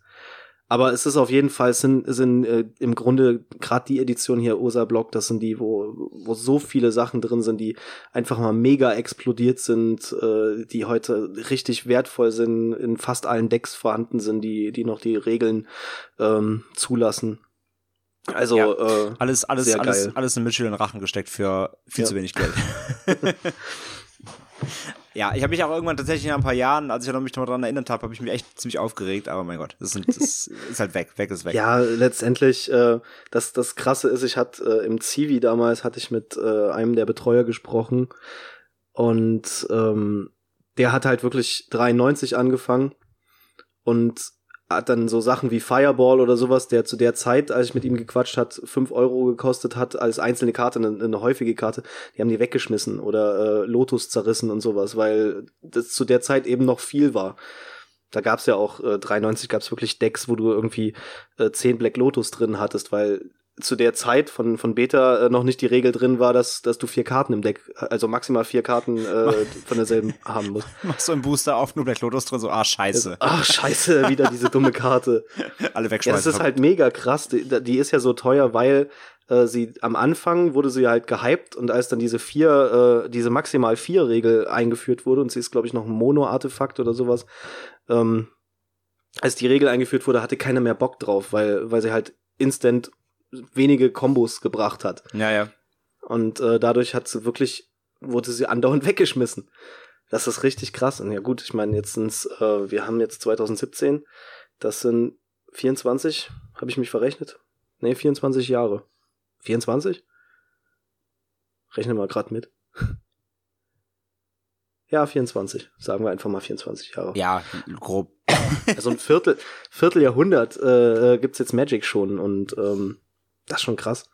Aber es ist auf jeden Fall sind, sind äh, im Grunde gerade die Edition hier Ursa Block, das sind die, wo, wo so viele Sachen drin sind, die einfach mal mega explodiert sind, äh, die heute richtig wertvoll sind, in fast allen Decks vorhanden sind, die, die noch die Regeln ähm, zulassen. Also Ja. äh, Alles, alles, alles, geil. alles in Mitchell in Rachen gesteckt für viel Ja. zu wenig Geld. <laughs> ja, ich habe mich auch irgendwann tatsächlich nach ein paar Jahren, als ich noch mich noch daran erinnert habe, habe ich mich echt ziemlich aufgeregt, aber mein Gott, das, sind, das <laughs> ist halt weg, weg ist weg. Ja, letztendlich, äh, das, das Krasse ist, ich hatte äh, im Zivi damals, hatte ich mit äh, einem der Betreuer gesprochen und ähm, der hat halt wirklich 93 angefangen und hat dann so Sachen wie Fireball oder sowas, der zu der Zeit, als ich mit ihm gequatscht hat, 5 Euro gekostet hat als einzelne Karte, eine, eine häufige Karte, die haben die weggeschmissen oder äh, Lotus zerrissen und sowas, weil das zu der Zeit eben noch viel war. Da gab's ja auch, äh, 93 gab's wirklich Decks, wo du irgendwie äh, 10 Black Lotus drin hattest, weil zu der Zeit von, von Beta äh, noch nicht die Regel drin war, dass, dass du vier Karten im Deck, also maximal vier Karten äh, <laughs> von derselben haben musst. Machst du im Booster auf nur Black Lotus drin, so, ah, scheiße. Ach, scheiße, wieder diese dumme Karte. <laughs> Alle Ja, wegschmeißen. das ist halt mega krass. Die, die ist ja so teuer, weil äh, sie am Anfang wurde sie halt gehypt und als dann diese vier, äh, diese maximal vier Regel eingeführt wurde und sie ist glaube ich noch ein Mono-Artefakt oder sowas, ähm, als die Regel eingeführt wurde, hatte keiner mehr Bock drauf, weil weil sie halt instant wenige Kombos gebracht hat ja, ja. und äh, dadurch hat sie wirklich wurde sie andauernd <laughs> weggeschmissen. Das ist richtig krass. Und ja gut, ich meine, jetzt sind's, äh, wir haben jetzt 2017, das sind 24, habe ich mich verrechnet? Nee, 24 Jahre. 24? Rechne mal grad mit. <laughs> Ja, 24. Sagen wir einfach mal 24 Jahre. Ja, grob. Also ein Viertel, Vierteljahrhundert äh, äh, gibt's jetzt Magic schon und ähm, das ist schon krass.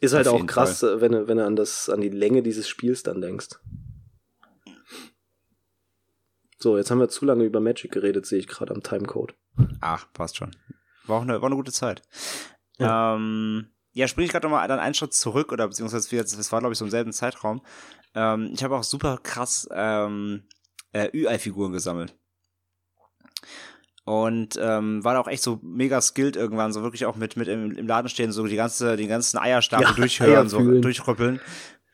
Ist halt auch krass, äh, wenn du, wenn du an das, an die Länge dieses Spiels dann denkst. So, jetzt haben wir zu lange über Magic geredet, sehe ich gerade am Timecode. Ach, passt schon. War auch eine, war eine gute Zeit. Ja. Ähm, ja, springe ich gerade nochmal dann einen Schritt zurück, oder beziehungsweise das war, glaube ich, so im selben Zeitraum. Ähm, ich habe auch super krass ähm, äh, Ü-Ei-Figuren gesammelt. Und ähm, war da auch echt so mega skilled irgendwann, so wirklich auch mit, mit im, im Laden stehen, so die ganze, den ganzen Eierstapel Ja, <laughs> durchhören, so Eierfühlen. durchrüppeln.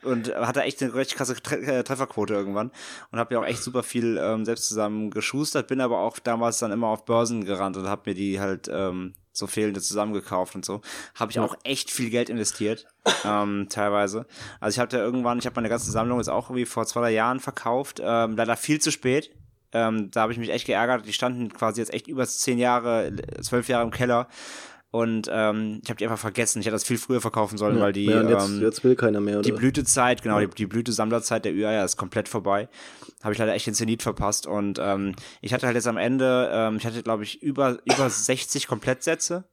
Und hatte echt eine richtig krasse Tre äh, Trefferquote irgendwann. Und habe ja auch echt super viel ähm, selbst zusammen geschustert, bin aber auch damals dann immer auf Börsen gerannt und habe mir die halt ähm, so fehlende zusammengekauft und so. Habe ich Ja. auch echt viel Geld investiert, ähm, teilweise. Also ich hatte irgendwann, ich habe meine ganze Sammlung jetzt auch irgendwie vor zwei, drei Jahren verkauft, ähm, leider viel zu spät. Ähm, da habe ich mich echt geärgert. Die standen quasi jetzt echt über zehn Jahre, zwölf Jahre im Keller. Und ähm, ich habe die einfach vergessen. Ich hätte das viel früher verkaufen sollen, weil die, ja, jetzt, ähm, jetzt will keiner mehr, oder? die Blütezeit, genau, Ja. die, die Blütesammlerzeit der Ü-Eier ist komplett vorbei. Habe ich leider echt den Zenit verpasst. Und ähm, ich hatte halt jetzt am Ende, ähm, ich hatte, glaube ich, über, über 60 Komplettsätze.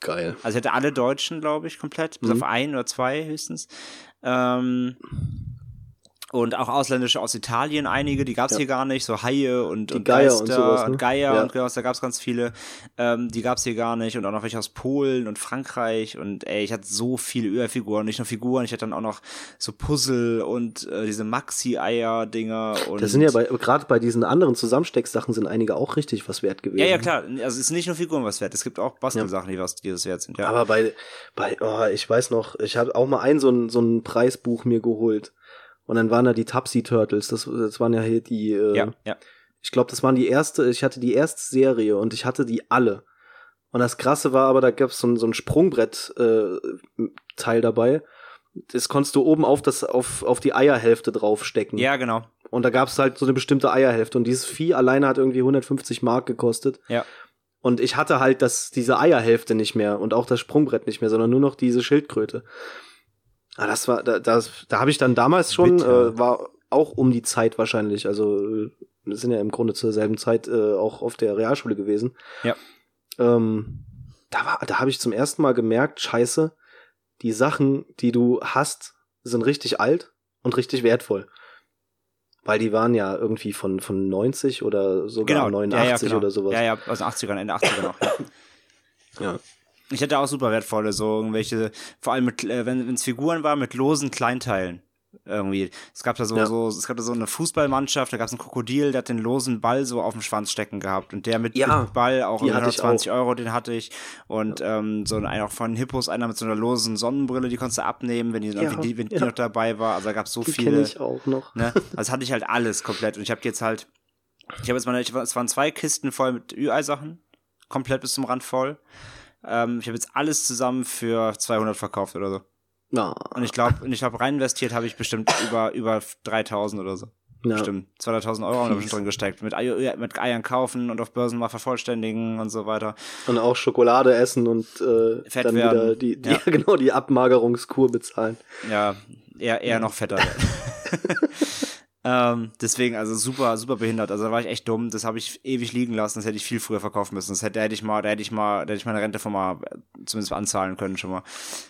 Geil. Also ich hatte alle Deutschen, glaube ich, komplett, bis Mhm. auf ein oder zwei höchstens. Ähm, und auch ausländische aus Italien, einige, die gab's Ja. hier gar nicht, so Haie und, Die und Geier Geister und sowas, ne? Geier Ja. und genau, da gab's ganz viele. Ähm, die gab's hier gar nicht und auch noch welche aus Polen und Frankreich und ey, ich hatte so viele Öhrfiguren, nicht nur Figuren, ich hatte dann auch noch so Puzzle und äh, diese Maxi-Eier-Dinger und Das sind ja bei, gerade bei diesen anderen Zusammenstecksachen sind einige auch richtig was wert gewesen. ja, ja, klar. Also es ist nicht nur Figuren was wert. Es gibt auch Bastelsachen, die was, die das wert sind. Ja. Aber bei, bei oh, ich weiß noch, ich habe auch mal ein so ein, so ein Preisbuch mir geholt. Und dann waren da die Tupsy Turtles. Das, das waren ja hier die, äh, ja, ja. Ich glaube, das waren die erste, ich hatte die erste Serie und ich hatte die alle. Und das Krasse war aber, da gab es so, ein- so ein Sprungbrett-Teil dabei. Das konntest du oben auf, das, auf, auf die Eierhälfte draufstecken. Ja, genau. Und da gab es halt so eine bestimmte Eierhälfte. Und dieses Vieh alleine hat irgendwie 150 Mark gekostet. Ja. Und ich hatte halt das, diese Eierhälfte nicht mehr und auch das Sprungbrett nicht mehr, sondern nur noch diese Schildkröte. Ah, das war, da, das, da habe ich dann damals schon, äh, war auch um die Zeit wahrscheinlich. Also äh, wir sind ja im Grunde zur selben Zeit äh, auch auf der Realschule gewesen. Ja. Ähm, da war, da habe ich zum ersten Mal gemerkt, scheiße, die Sachen, die du hast, sind richtig alt und richtig wertvoll. Weil die waren ja irgendwie von, von 90 oder sogar Genau. 89 ja, ja, genau. oder sowas. Ja, ja, aus den 80ern, Ende 80er noch. Ja. Ja. Ich hatte auch super wertvolle, so irgendwelche, vor allem mit, äh, wenn es Figuren war, mit losen Kleinteilen. Irgendwie. Es gab da so, Ja. so, es gab da so eine Fußballmannschaft, da gab es einen Krokodil, der hat den losen Ball so auf dem Schwanz stecken gehabt. Und der mit, Ja, mit Ball auch die hatte ich 120 Euro, den hatte ich. Und ähm, so ein auch von Hippos, einer mit so einer losen Sonnenbrille, die konntest du abnehmen, wenn die, Ja, die, wenn die ja. noch dabei war. Also da gab es so Die viele. ich auch noch. Ne? Also hatte ich halt alles komplett. Und ich habe jetzt halt, ich habe jetzt ich, es waren zwei Kisten voll mit Ü-Ei-Sachen, komplett bis zum Rand voll. Ähm, ich habe jetzt alles zusammen für 200 verkauft oder so. Na, Und ich glaube, und ich glaube, rein investiert habe ich bestimmt über, über 3000 oder so. ja. Bestimmt. 200.000 Euro wir bestimmt drin gesteckt. Mit, Ei, mit Eiern kaufen und auf Börsen mal vervollständigen und so weiter. Und auch Schokolade essen und äh, Fett dann werden. wieder die, die Ja. <laughs> genau die Abmagerungskur bezahlen. Ja, eher, eher noch fetter werden. <laughs> ähm, deswegen, also super, super behindert. Also da war ich echt dumm. Das habe ich ewig liegen lassen. Das hätte ich viel früher verkaufen müssen. Das hätte, da hätte ich mal, da hätte ich mal, da hätte ich meine Rente von mal äh, zumindest anzahlen können schon mal.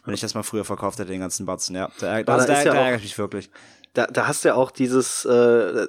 Wenn ich das mal früher verkauft hätte, den ganzen Batzen. Ja, da, da also, da, ja da ärgere ich mich wirklich. Da, da hast du ja auch dieses, äh,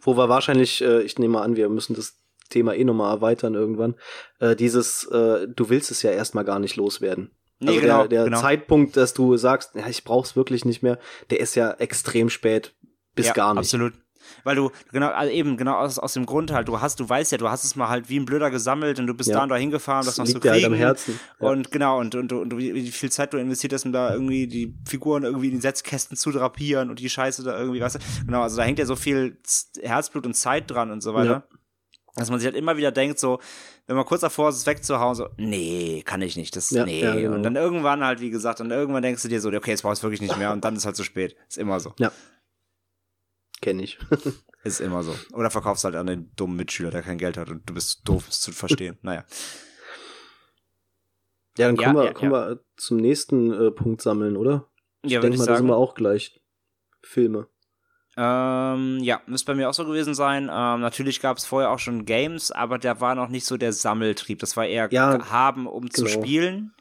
wo wir wahrscheinlich, äh, ich nehme mal an, wir müssen das Thema eh nochmal erweitern irgendwann, äh, dieses, äh, du willst es ja erstmal gar nicht loswerden. Nee, also genau, der, der genau. Zeitpunkt, dass du sagst, ja, ich brauch's wirklich nicht mehr, der ist ja extrem spät bis ja, gar nicht. Absolut. Weil du, genau, also eben, genau aus, aus dem Grund halt, du hast, du weißt ja, du hast es mal halt wie ein Blöder gesammelt und du bist Ja. da und da hingefahren, das Das noch zu dir halt kriegen. am Herzen. Ja. Und genau, und, und, und wie, viel Zeit du investiert hast, um da irgendwie die Figuren irgendwie in die Setzkästen zu drapieren und die Scheiße da irgendwie, weißt du? Genau, also da hängt ja so viel Herzblut und Zeit dran und so weiter. Ja. Dass man sich halt immer wieder denkt, so, wenn man kurz davor ist, es wegzuhauen, so, nee, kann ich nicht, das, Ja, nee. ja, genau. Und dann irgendwann halt, wie gesagt, dann irgendwann denkst du dir so, okay, jetzt brauchst du wirklich nicht mehr und dann ist halt zu spät. Ist immer so. Kenn ich. <laughs> Ist immer so. Oder verkaufst halt an den dummen Mitschüler, der kein Geld hat und du bist doof, es zu verstehen. <laughs> Naja. Ja, dann Ja, kommen, wir, ja, kommen wir zum nächsten äh, Punkt sammeln, oder? Ich Ja, denke ich mal, da sind sagen. wir auch gleich. Filme. Ähm, ja, müsste bei mir auch so gewesen sein. Ähm, natürlich gab es vorher auch schon Games, aber der war noch nicht so der Sammeltrieb. Das war eher Ja, haben, um zu genau. spielen.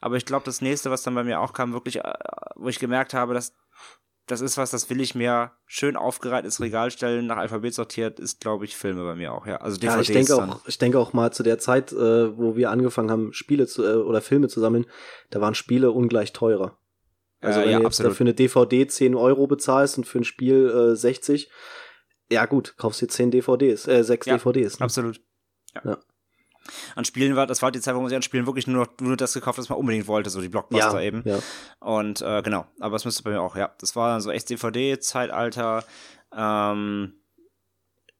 Aber ich glaube, das nächste, was dann bei mir auch kam, wirklich, äh, wo ich gemerkt habe, dass das ist was, das will ich mir schön aufgereiht ins Regal stellen, nach Alphabet sortiert, ist, glaube ich, Filme bei mir auch, ja. Also Ja, DVDs ich denke dann. auch, ich denke auch mal zu der Zeit, äh, wo wir angefangen haben, Spiele zu, äh, oder Filme zu sammeln, da waren Spiele ungleich teurer. Also Äh, wenn ja, du jetzt dafür eine DVD 10 Euro bezahlst und für ein Spiel äh, 60, ja gut, kaufst dir 10 DVDs, äh, 6 Ja, DVDs. Ne? Absolut. Ja. Ja. An Spielen war, das war die Zeit, wo man sich an Spielen wirklich nur noch nur das gekauft, hat, was man unbedingt wollte, so die Blockbuster ja, eben. ja. Und äh, genau, aber es müsste bei mir auch, ja. Das war dann so echt DVD-Zeitalter. Ähm,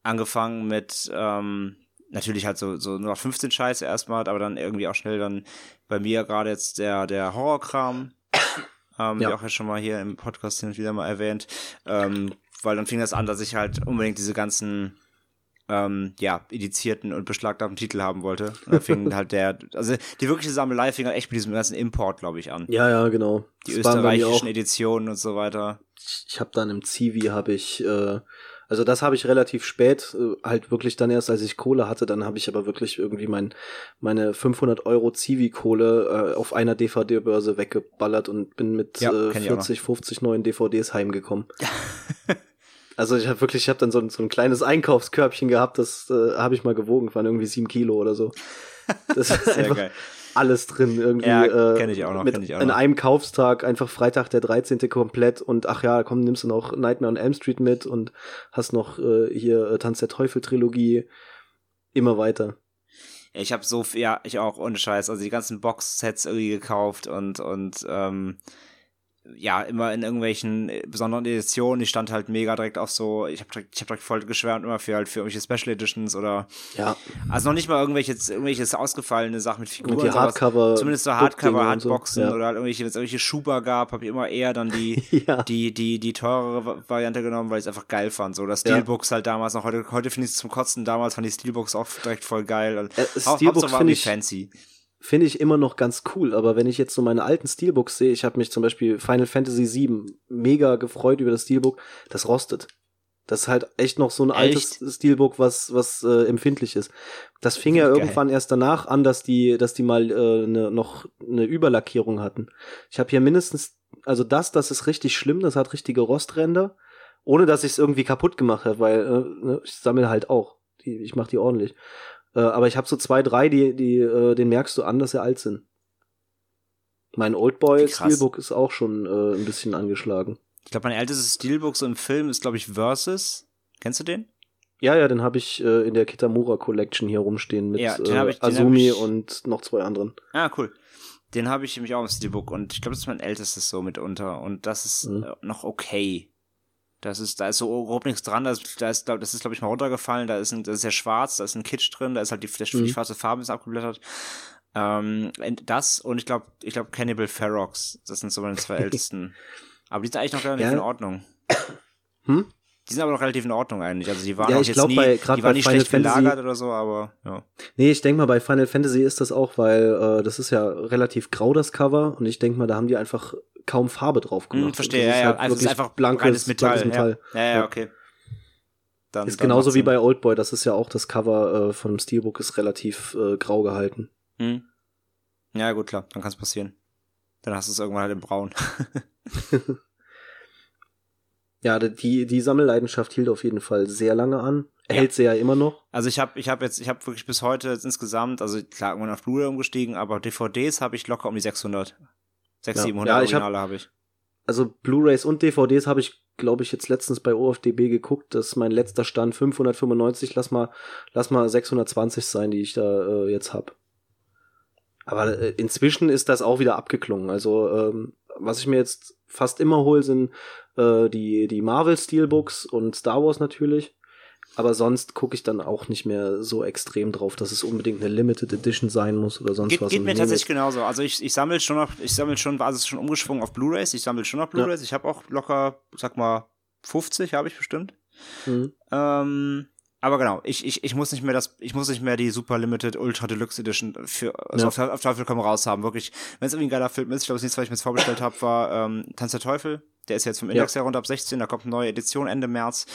angefangen mit ähm, natürlich halt so, so nur noch 15 Scheiße erstmal, aber dann irgendwie auch schnell dann bei mir gerade jetzt der, der Horrorkram. Ähm, Ja. Wie auch jetzt schon mal hier im Podcast hin und wieder mal erwähnt. Ähm, weil dann fing das an, dass ich halt unbedingt diese ganzen ähm, ja, edizierten und beschlagnahmten Titel haben wollte. Und dann fing <laughs> halt der, also die wirkliche Sammelei fing halt echt mit diesem ganzen Import, glaube ich, an. ja, ja, genau. Die Das österreichischen Editionen und so weiter. ich habe dann im Zivi habe ich äh, also das habe ich relativ spät äh, halt wirklich dann erst als ich Kohle hatte dann habe ich aber wirklich irgendwie mein meine 500 Euro Zivi Kohle äh, auf einer DVD Börse weggeballert und bin mit Ja, äh, kenn ich auch noch. 40 50 neuen DVDs heimgekommen <laughs> also ich habe wirklich ich habe dann so ein, so ein kleines Einkaufskörbchen gehabt das äh, habe ich mal gewogen waren irgendwie sieben Kilo oder so das <laughs> ist einfach geil. alles drin irgendwie. Ja, äh, kenn ich auch noch, Mit ich auch in noch. einem Kaufstag einfach Freitag der 13. komplett und ach ja, komm, nimmst du noch Nightmare on Elm Street mit und hast noch äh, hier äh, Tanz der Teufel Trilogie. Immer weiter. Ich habe so viel, ja, ich auch, ohne Scheiß. Also die ganzen Box-Sets irgendwie gekauft und, und ähm, ja, immer in irgendwelchen äh, besonderen Editionen. Ich stand halt mega direkt auf so, ich habe ich hab direkt voll geschwärmt immer für halt für irgendwelche Special Editions oder ja. Also noch nicht mal irgendwelche irgendwelche ausgefallene Sachen mit Figuren, mit die Hardcover, zumindest so Hardcover Hardboxen so. ja. oder halt irgendwelche wenn es irgendwelche Schuber gab, habe ich immer eher dann die <laughs> ja. die die die teurere Variante genommen, weil ich es einfach geil fand. So das Steelbooks halt damals noch heute heute finde ich es zum Kotzen, damals fand ich Steelbooks auch direkt voll geil. Äh, Steelbooks finde ich fancy finde ich immer noch ganz cool. Aber wenn ich jetzt so meine alten Steelbooks sehe, ich habe mich zum Beispiel Final Fantasy VII mega gefreut über das Steelbook, das rostet. Das ist halt echt noch so ein echt? altes Steelbook, was was äh, empfindlich ist. Das fing ja irgendwann erst danach an, dass die dass die mal äh, ne, noch eine Überlackierung hatten. Ich habe hier mindestens also das, das ist richtig schlimm, das hat richtige Rostränder, ohne dass ich es irgendwie kaputt gemacht habe, weil äh, ne, ich sammle halt auch. Die, ich mache die ordentlich. Äh, aber ich habe so zwei, drei, die, die, äh, den merkst du an, dass sie alt sind. Mein Oldboy Steelbook ist auch schon äh, ein bisschen angeschlagen. Ich glaube, mein ältestes Steelbook so im Film ist, glaube ich, Versus. Kennst du den? Ja, ja, den habe ich äh, in der Kitamura Collection hier rumstehen mit ja, äh, ich, Azumi und noch zwei anderen. Ah, cool. Den habe ich nämlich auch im Steelbook und ich glaube, das ist mein ältestes so mitunter und das ist mhm. äh, noch okay. Das ist, da ist so überhaupt nichts dran. Da ist, da ist, das ist, glaube ich, mal runtergefallen. Da ist, ein, das ist ja schwarz, da ist ein Kitsch drin, da ist halt die, der, mhm. die schwarze Farbe ist abgeblättert. Ähm, das und ich glaube, ich glaube Cannibal Ferox. Das sind so meine zwei <laughs> ältesten. Aber die sind eigentlich noch relativ ja. in Ordnung. Hm? Die sind aber noch relativ in Ordnung eigentlich. Also die waren ja, auch jetzt glaub, nie, bei, die waren bei nicht Final schlecht Fantasy, gelagert oder so, aber ja. Nee, ich denke mal, bei Final Fantasy ist das auch, weil äh, das ist ja relativ grau, das Cover. Und ich denke mal, da haben die einfach kaum Farbe drauf gemacht. Hm, verstehe, ja, ja. Halt also ist einfach blankes Metall. Blankes Metall. Ja, ja, ja okay. Dann, ist dann genauso wie bei Oldboy, das ist ja auch das Cover äh, von dem Steelbook ist relativ äh, grau gehalten. Hm. Ja, gut, klar, dann kann es passieren. Dann hast du es irgendwann halt in braun. <laughs> ja, die, die Sammelleidenschaft hielt auf jeden Fall sehr lange an. Hält ja. sie ja immer noch. Also ich habe ich hab jetzt, ich habe wirklich bis heute jetzt insgesamt, also klar, irgendwann auf Blu-ray umgestiegen, aber DVDs habe ich locker um die 600. 600, ja. 700 ja, Originale habe hab ich. Also Blu-rays und DVDs habe ich, glaube ich, jetzt letztens bei OFDB geguckt. Das ist mein letzter Stand 595. Lass mal, lass mal 620 sein, die ich da äh, jetzt hab. Aber äh, inzwischen ist das auch wieder abgeklungen. Also ähm, was ich mir jetzt fast immer hole, sind äh, die die Marvel Steelbooks und Star Wars natürlich. Aber sonst gucke ich dann auch nicht mehr so extrem drauf, dass es unbedingt eine Limited Edition sein muss oder sonst geht, was. Geht mir tatsächlich genauso. Also ich, ich sammle schon noch, ich sammle schon, war es schon umgeschwungen auf Blu-rays, ich sammle schon noch Blu-rays. Ja. Ich habe auch locker, sag mal, 50 habe ich bestimmt. Mhm. Ähm, aber genau, ich, ich, ich muss nicht mehr das, ich muss nicht mehr die Super Limited Ultra Deluxe Edition für also ja. auf, auf Teufel komm raus haben. Wirklich, wenn es irgendwie ein geiler Film ist, ich glaube, das nächste, was ich mir jetzt vorbestellt habe, war ähm, Tanz der Teufel. Der ist jetzt vom Index ja. her runter ab 16, da kommt eine neue Edition Ende März.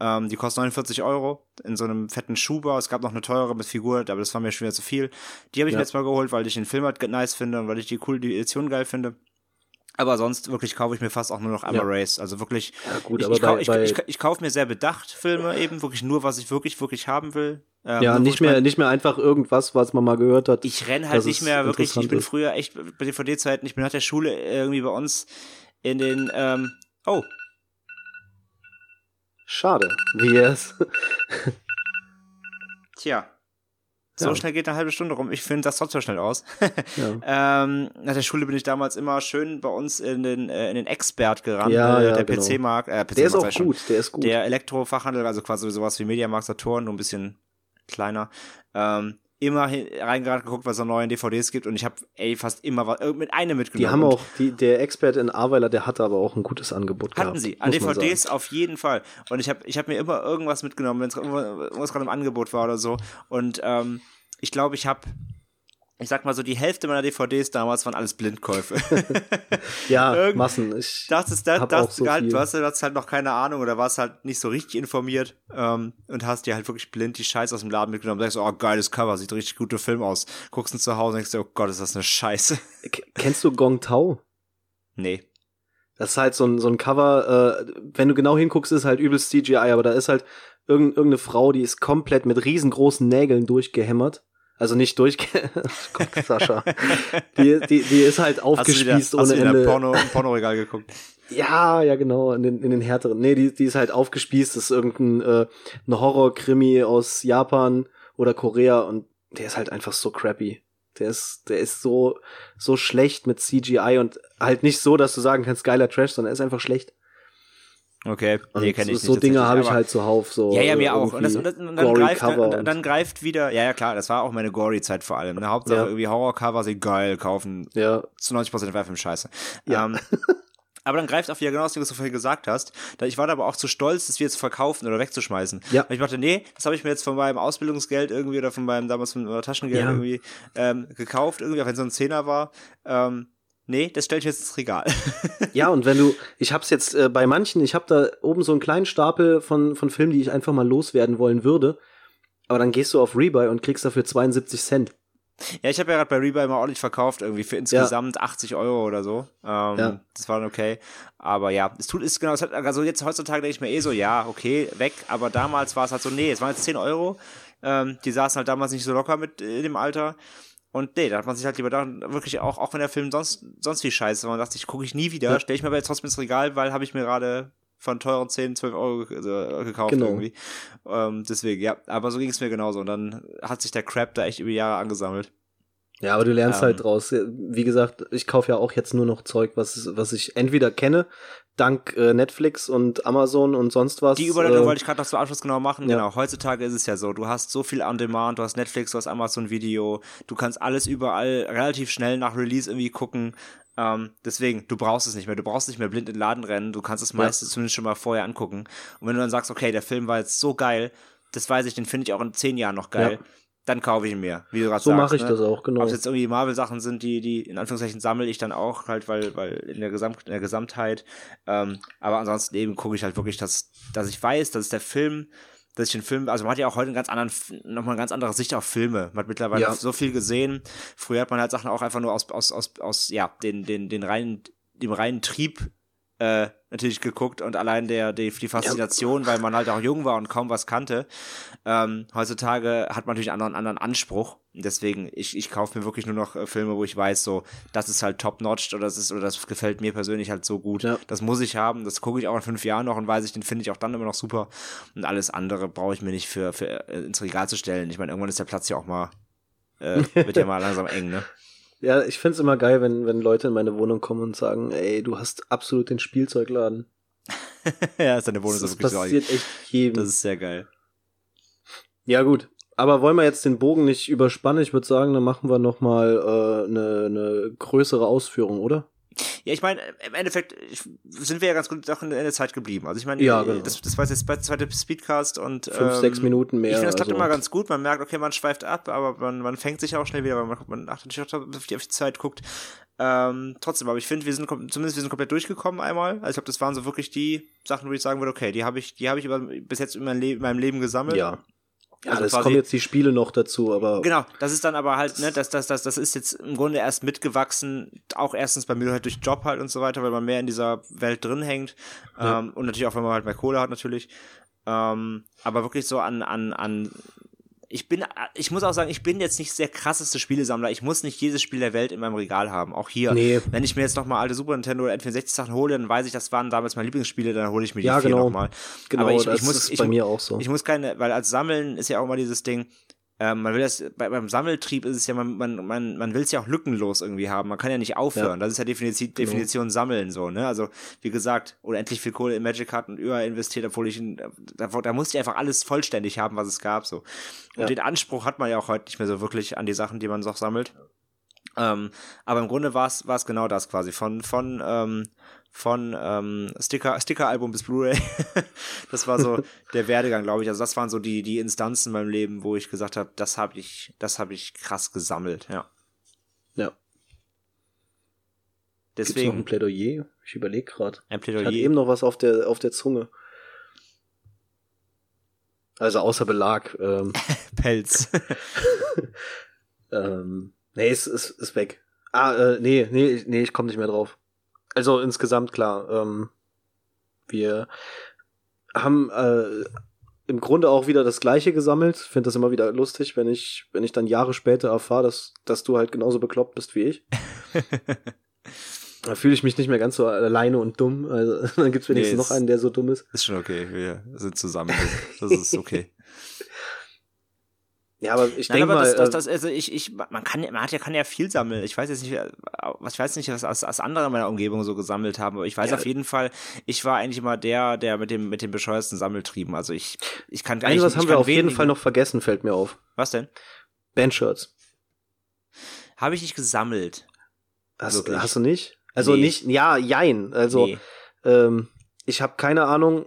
Ähm, die kostet 49 Euro in so einem fetten Schuber. Es gab noch eine teure mit Figur, aber das war mir schon wieder zu viel. Die habe ich ja. mir jetzt mal geholt, weil ich den Film halt nice finde und weil ich die cool die Edition geil finde. Aber sonst wirklich kaufe ich mir fast auch nur noch Emma ja. Race. Also wirklich. Ja, gut, ich, ich, bei, ich, ich, ich, ich kaufe mir sehr bedacht Filme eben, wirklich nur, was ich wirklich, wirklich haben will. Ähm, ja, nicht mehr, nicht mehr einfach irgendwas, was man mal gehört hat. Ich renn halt nicht mehr wirklich. Ich bin ist. früher echt bei DVD-Zeiten, ich bin nach der Schule irgendwie bei uns in den, ähm, oh. Schade. Wie es. Tja. So ja. schnell geht eine halbe Stunde rum. Ich finde das trotzdem schnell aus. ja. <laughs> ähm, nach der Schule bin ich damals immer schön bei uns in den, äh, in den Expert gerannt. Ja, äh, der genau. PC-Markt. Äh, PC der ist auch gut, der ist gut. Der Elektrofachhandel, also quasi sowas wie Mediamarkt Saturn, nur ein bisschen kleiner. Ähm, immer reingerannt geguckt, was es neue DVDs gibt. Und ich habe ey fast immer was äh, mit einem mitgenommen. Die haben auch die der Expert in Aweiler, der hatte aber auch ein gutes Angebot Hatten sie. an DVDs auf jeden Fall. Und ich habe ich habe mir immer irgendwas mitgenommen, wenn es gerade im Angebot war oder so. Und ähm, ich glaube, ich habe ich sag mal so, die Hälfte meiner DVDs damals waren alles Blindkäufe. <laughs> ja, <laughs> Massen. Ich das ist das, das so halt, du hast, du hast halt noch keine Ahnung oder warst halt nicht so richtig informiert ähm, und hast dir halt wirklich blind die Scheiße aus dem Laden mitgenommen. Sagst, oh, geiles Cover, sieht richtig guter Film aus. Guckst du zu Hause und denkst dir, oh Gott, ist das eine Scheiße. K kennst du Gong Tao? Nee. Das ist halt so ein, so ein Cover, äh, wenn du genau hinguckst, ist halt übelst CGI, aber da ist halt irgendeine Frau, die ist komplett mit riesengroßen Nägeln durchgehämmert also nicht durch. <laughs> Gott, Sascha. <laughs> Die, die, die ist halt aufgespießt ohne hast du Ende. Porno, im Pornoregal geguckt. <laughs> Ja, ja, genau, in den, in den härteren. Nee, die, die ist halt aufgespießt. Das ist irgendein äh, ein Horror-Krimi aus Japan oder Korea und der ist halt einfach so crappy. Der ist, der ist so, so schlecht mit CGI und halt nicht so, dass du sagen kannst, geiler Trash, sondern er ist einfach schlecht. Okay, und nee, kenne ich so, nicht. So Dinge habe ich halt zuhauf, so. Ja, ja, mir auch. Und, das, und, das, und dann, greift, dann, dann, greift wieder, ja, ja, klar, das war auch meine Gory-Zeit vor allem. Ne? Hauptsache ja. irgendwie Horror-Cover, sie geil, kaufen. Ja. Zu 90% war Film scheiße. Ja. Ähm, <laughs> aber dann greift auch wieder genau das, was du vorhin gesagt hast. Ich war da aber auch zu stolz, das wieder zu verkaufen oder wegzuschmeißen. Ja. Weil ich dachte, nee, das habe ich mir jetzt von meinem Ausbildungsgeld irgendwie oder von meinem damals von meinem Taschengeld ja. irgendwie ähm, gekauft, irgendwie, auch wenn es so ein Zehner war. Ähm, Nee, das stelle ich jetzt ins Regal. <laughs> ja, und wenn du, ich hab's jetzt äh, bei manchen, ich habe da oben so einen kleinen Stapel von, von Filmen, die ich einfach mal loswerden wollen würde. Aber dann gehst du auf Rebuy und kriegst dafür 72 Cent. Ja, ich habe ja gerade bei Rebuy mal ordentlich verkauft, irgendwie für insgesamt ja. 80 Euro oder so. Ähm, ja. Das war dann okay. Aber ja, es tut, ist genau, es hat, also jetzt heutzutage denke ich mir eh so, ja, okay, weg. Aber damals war es halt so, nee, es waren jetzt 10 Euro. Ähm, die saßen halt damals nicht so locker mit in dem Alter. Und nee, da hat man sich halt lieber da wirklich auch, auch wenn der Film sonst, sonst wie scheiße war, man dachte, ich gucke ich nie wieder, ja. stelle ich mir aber jetzt trotzdem ins Regal, weil habe ich mir gerade von teuren 10, 12 Euro äh, gekauft genau. irgendwie. Ähm, deswegen, ja, aber so ging es mir genauso. Und dann hat sich der Crap da echt über Jahre angesammelt. Ja, aber du lernst ähm, halt draus. Wie gesagt, ich kaufe ja auch jetzt nur noch Zeug, was, was ich entweder kenne, dank äh, Netflix und Amazon und sonst was. Die Überleitung äh, wollte ich gerade noch zum Abschluss genau machen. Ja. Genau, heutzutage ist es ja so, du hast so viel on demand, du hast Netflix, du hast Amazon Video, du kannst alles überall relativ schnell nach Release irgendwie gucken. Ähm, deswegen, du brauchst es nicht mehr. Du brauchst nicht mehr blind in den Laden rennen. Du kannst es meistens ja. zumindest schon mal vorher angucken. Und wenn du dann sagst, okay, der Film war jetzt so geil, das weiß ich, den finde ich auch in zehn Jahren noch geil. Ja dann kaufe ich ihn mir, wie du gerade so sagst. So mache ich ne? das auch, genau. Ob es jetzt irgendwie Marvel-Sachen sind, die, die in Anführungszeichen sammle ich dann auch, halt, weil, weil in der, Gesamt, in der Gesamtheit. Ähm, aber ansonsten eben gucke ich halt wirklich, dass, dass ich weiß, dass der Film, dass ich den Film, also man hat ja auch heute einen ganz anderen, nochmal eine ganz andere Sicht auf Filme. Man hat mittlerweile ja. so viel gesehen. Früher hat man halt Sachen auch einfach nur aus, aus, aus, aus ja, den, den, den reinen, dem reinen Trieb äh, natürlich geguckt und allein der, die, die Faszination, ja. weil man halt auch jung war und kaum was kannte. Ähm, heutzutage hat man natürlich einen anderen, anderen Anspruch. Deswegen, ich, ich kaufe mir wirklich nur noch äh, Filme, wo ich weiß, so, das ist halt top-notch oder das ist, oder das gefällt mir persönlich halt so gut. Ja. Das muss ich haben, das gucke ich auch in fünf Jahren noch und weiß ich, den finde ich auch dann immer noch super. Und alles andere brauche ich mir nicht für, für äh, ins Regal zu stellen. Ich meine, irgendwann ist der Platz ja auch mal, äh, wird ja mal langsam eng, ne? <laughs> Ja, ich find's immer geil, wenn, wenn Leute in meine Wohnung kommen und sagen, ey, du hast absolut den Spielzeugladen. <laughs> ja, ist deine Wohnung das so wirklich passiert echt jedem. Das ist sehr geil. Ja, gut. Aber wollen wir jetzt den Bogen nicht überspannen? Ich würde sagen, dann machen wir noch mal äh, eine, eine größere Ausführung, oder? Ja, ich meine, im Endeffekt sind wir ja ganz gut auch in der Zeit geblieben. Also ich meine, ja, genau. das, das war jetzt der zweite Speedcast und fünf, ähm, sechs Minuten mehr. Ich finde, das klappt also. immer ganz gut. Man merkt, okay, man schweift ab, aber man, man fängt sich auch schnell wieder, weil man, man achtet auch auf die, auf die Zeit guckt. Ähm, trotzdem, aber ich finde, wir sind zumindest wir sind komplett durchgekommen einmal. Also ich glaube, das waren so wirklich die Sachen, wo ich sagen würde, okay, die habe ich, die habe ich über, bis jetzt in, mein in meinem Leben gesammelt. Ja. Ja, also es kommen jetzt die Spiele noch dazu, aber. Genau, das ist dann aber halt, ne, das, das, das, das ist jetzt im Grunde erst mitgewachsen, auch erstens bei mir halt durch Job halt und so weiter, weil man mehr in dieser Welt drin hängt. Ja. Ähm, und natürlich auch, wenn man halt mehr Kohle hat, natürlich. Ähm, aber wirklich so an, an, an ich bin, ich muss auch sagen, ich bin jetzt nicht der krasseste Spielesammler. Ich muss nicht jedes Spiel der Welt in meinem Regal haben. Auch hier. Nee. Wenn ich mir jetzt nochmal alte Super Nintendo oder N64 Sachen hole, dann weiß ich, das waren damals meine Lieblingsspiele, dann hole ich mir die ja, vier genau. nochmal. Genau, Aber ich, das ich muss, ist ich, bei mir auch so. Ich muss keine, weil als Sammeln ist ja auch mal dieses Ding, ähm, man will das, bei, beim Sammeltrieb ist es ja, man, man, man, man will es ja auch lückenlos irgendwie haben. Man kann ja nicht aufhören. Ja. Das ist ja Definition, genau. Definition genau. Sammeln so, ne? Also, wie gesagt, unendlich viel Kohle in Magic Karten über investiert, obwohl ich, in, da, da musste ich einfach alles vollständig haben, was es gab, so. Und ja. den Anspruch hat man ja auch heute nicht mehr so wirklich an die Sachen, die man so sammelt. Ähm, aber im Grunde war es genau das quasi. Von, von, ähm, von ähm, Sticker, Sticker-Album bis Blu-ray. <laughs> das war so <laughs> der Werdegang, glaube ich. Also das waren so die, die Instanzen in meinem Leben, wo ich gesagt habe, das habe ich, das habe ich krass gesammelt, ja. Ja. Deswegen. Gibt's noch ein Plädoyer? Ich überlege gerade. Ein Plädoyer. Ich hatte eben noch was auf der, auf der Zunge. Also außer Belag. Ähm. <laughs> Pelz. ähm, nee, es ist, ist weg. Ah, äh, nee, nee, nee, ich komme nicht mehr drauf. Also insgesamt klar. Ähm, wir haben äh, im Grunde auch wieder das Gleiche gesammelt. Finde das immer wieder lustig, wenn ich, wenn ich dann Jahre später erfahre, dass, dass du halt genauso bekloppt bist wie ich. <laughs> da fühle ich mich nicht mehr ganz so alleine und dumm. Also <laughs> dann gibt's wenigstens nee, noch einen, der so dumm ist. Ist schon okay. Wir sind zusammen. Das ist okay. <laughs> Ja, aber ich denke mal, das, das, äh, das, also ich, ich, man kann, man hat ja, kann ja viel sammeln. Ich weiß jetzt nicht, was ich weiß nicht, was, was andere in meiner Umgebung so gesammelt haben, aber ich weiß Ja. auf jeden Fall, ich war eigentlich immer der, der mit dem, mit dem bescheuersten Sammeltrieben. Also ich, ich kann ein, was ich haben wir auf jeden Fall noch vergessen, fällt mir auf. Was denn? Bandshirts. Habe ich nicht gesammelt. Hast, hast du nicht? Also Nee. nicht, ja, jein. Also Nee. ähm, ich habe keine Ahnung.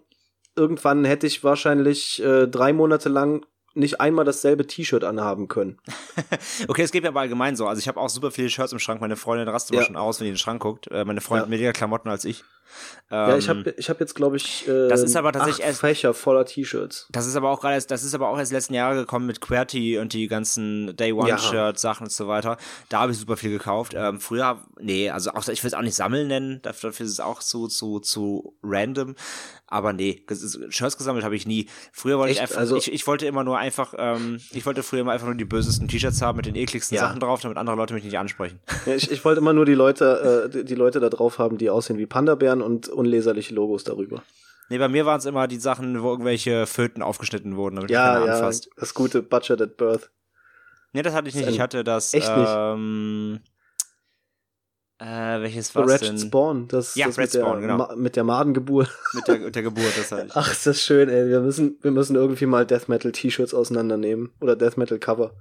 Irgendwann hätte ich wahrscheinlich äh, drei Monate lang nicht einmal dasselbe T-Shirt anhaben können. <laughs> Okay, es geht mir aber allgemein so. Also ich habe auch super viele Shirts im Schrank. Meine Freundin rastet immer Ja. schon aus, wenn die in den Schrank guckt. Äh, meine Freundin Ja. hat weniger Klamotten als ich. Ja, ich Ähm, habe ich hab jetzt, glaube ich, äh, Das ist aber tatsächlich erst- Fächer voller T-Shirts. Das ist aber auch gerade, erst- das ist aber auch erst letzten Jahre gekommen mit QWERTY und die ganzen Day One Ja. Shirts, Sachen und so weiter. Da habe ich super viel gekauft. Ähm, früher, nee, also auch, ich will es auch nicht sammeln nennen, dafür, dafür ist es auch zu, zu, zu random. Aber nee, Shirts gesammelt habe ich nie. Früher wollte ich Echt? einfach, Also- ich, ich wollte immer nur einfach, ähm, ich wollte früher immer einfach nur die bösesten T-Shirts haben mit den ekligsten Ja. Sachen drauf, damit andere Leute mich nicht ansprechen. Ja, ich, ich wollte immer nur die Leute, äh, die, die Leute da drauf haben, die aussehen wie Panda-Bären und unleserliche Logos darüber. Nee, bei mir waren es immer die Sachen, wo irgendwelche Föten aufgeschnitten wurden, damit Ja, ja, anfasst. das gute Budget at Birth. Nee, das hatte ich nicht. Ich hatte das, Echt nicht? ähm, äh, welches war's Red denn? Spawn, das, Ja, das Red mit, der, Spawn, genau. Ma mit der Madengeburt. Mit der, mit der Geburt, das hatte <laughs> ich. Ach, ist das schön, ey. Wir müssen, wir müssen irgendwie mal Death Metal T-Shirts auseinandernehmen. Oder Death Metal Cover.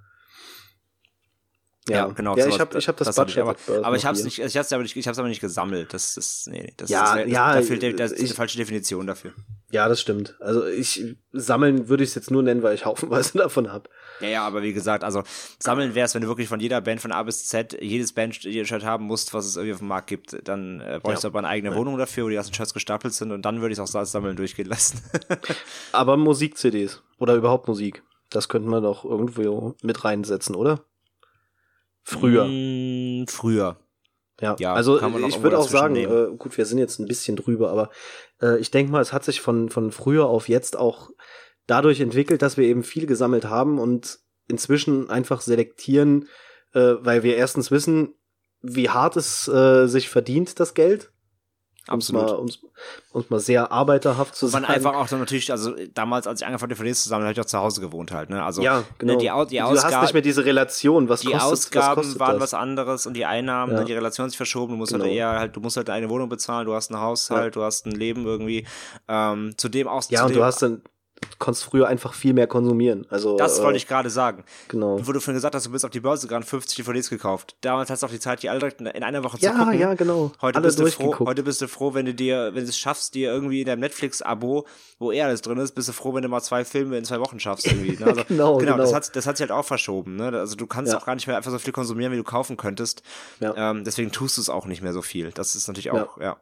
Ja, genau. Ja, ich habe ich hab das, das ich, Budget aber, at Birth aber ich hab's hier. nicht, ich hab's aber nicht, ich hab's aber nicht gesammelt. Das ist, nee, das Ja, ist, das, ja, da fehlt, das ist ich- die falsche Definition dafür. Ja, das stimmt. Also ich sammeln würde ich es jetzt nur nennen, weil ich haufenweise <laughs> davon habe. Ja, ja, aber wie gesagt, also sammeln wär's, wenn du wirklich von jeder Band von A bis Z jedes Band-Shirt haben musst, was es irgendwie auf dem Markt gibt, dann äh, bräuchst du Ja. aber eine eigene Wohnung dafür, wo die ganzen Shirts gestapelt sind und dann würde ich auch als Sammeln durchgehen lassen. <laughs> Aber Musik-CDs oder überhaupt Musik, das könnte man doch irgendwo mit reinsetzen, oder? Früher. Mm, früher. Ja, Ja, also ich würde auch sagen, äh, gut, wir sind jetzt ein bisschen drüber, aber äh, ich denke mal, es hat sich von, von früher auf jetzt auch dadurch entwickelt, dass wir eben viel gesammelt haben und inzwischen einfach selektieren, äh, weil wir erstens wissen, wie hart es äh, sich verdient, das Geld. Um's Absolut. mal, um's, mal sehr arbeiterhaft zu Und man sagen. einfach auch so natürlich, also damals, als ich angefangen habe, DVDs zu sammeln, habe ich auch zu Hause gewohnt halt, ne? Also ja, genau. ne, die, Au die du hast Ausgaben, nicht mehr diese Relation, was die kostet, was Ausgaben kostet waren das? was anderes und die Einnahmen, Ja. ne, die Relation sich verschoben. Du musst Genau. halt eher halt, du musst halt eine Wohnung bezahlen, du hast einen Haushalt, du hast ein Leben irgendwie. Ähm, zudem auch. Ja, und zudem, du hast dann, konntest früher einfach viel mehr konsumieren. Also Das äh, wollte ich gerade sagen. genau. Wo du vorhin gesagt hast, du bist auf die Börse gegangen, 50 DVDs gekauft. Damals hast du auch die Zeit, die alle direkt in in einer Woche zu Ja, gucken. ja, genau. Heute Alle bist, du froh, heute bist du froh, wenn du dir, wenn du es schaffst, dir irgendwie in deinem Netflix-Abo, wo er alles drin ist, bist du froh, wenn du mal zwei Filme in zwei Wochen schaffst irgendwie. Ne? <laughs> Also, Genau, genau. Das genau. hat, das hat sich halt auch verschoben. Ne? Also du kannst Ja. auch gar nicht mehr einfach so viel konsumieren, wie du kaufen könntest. Ja. Ähm, deswegen tust du es auch nicht mehr so viel. Das ist natürlich auch, ja.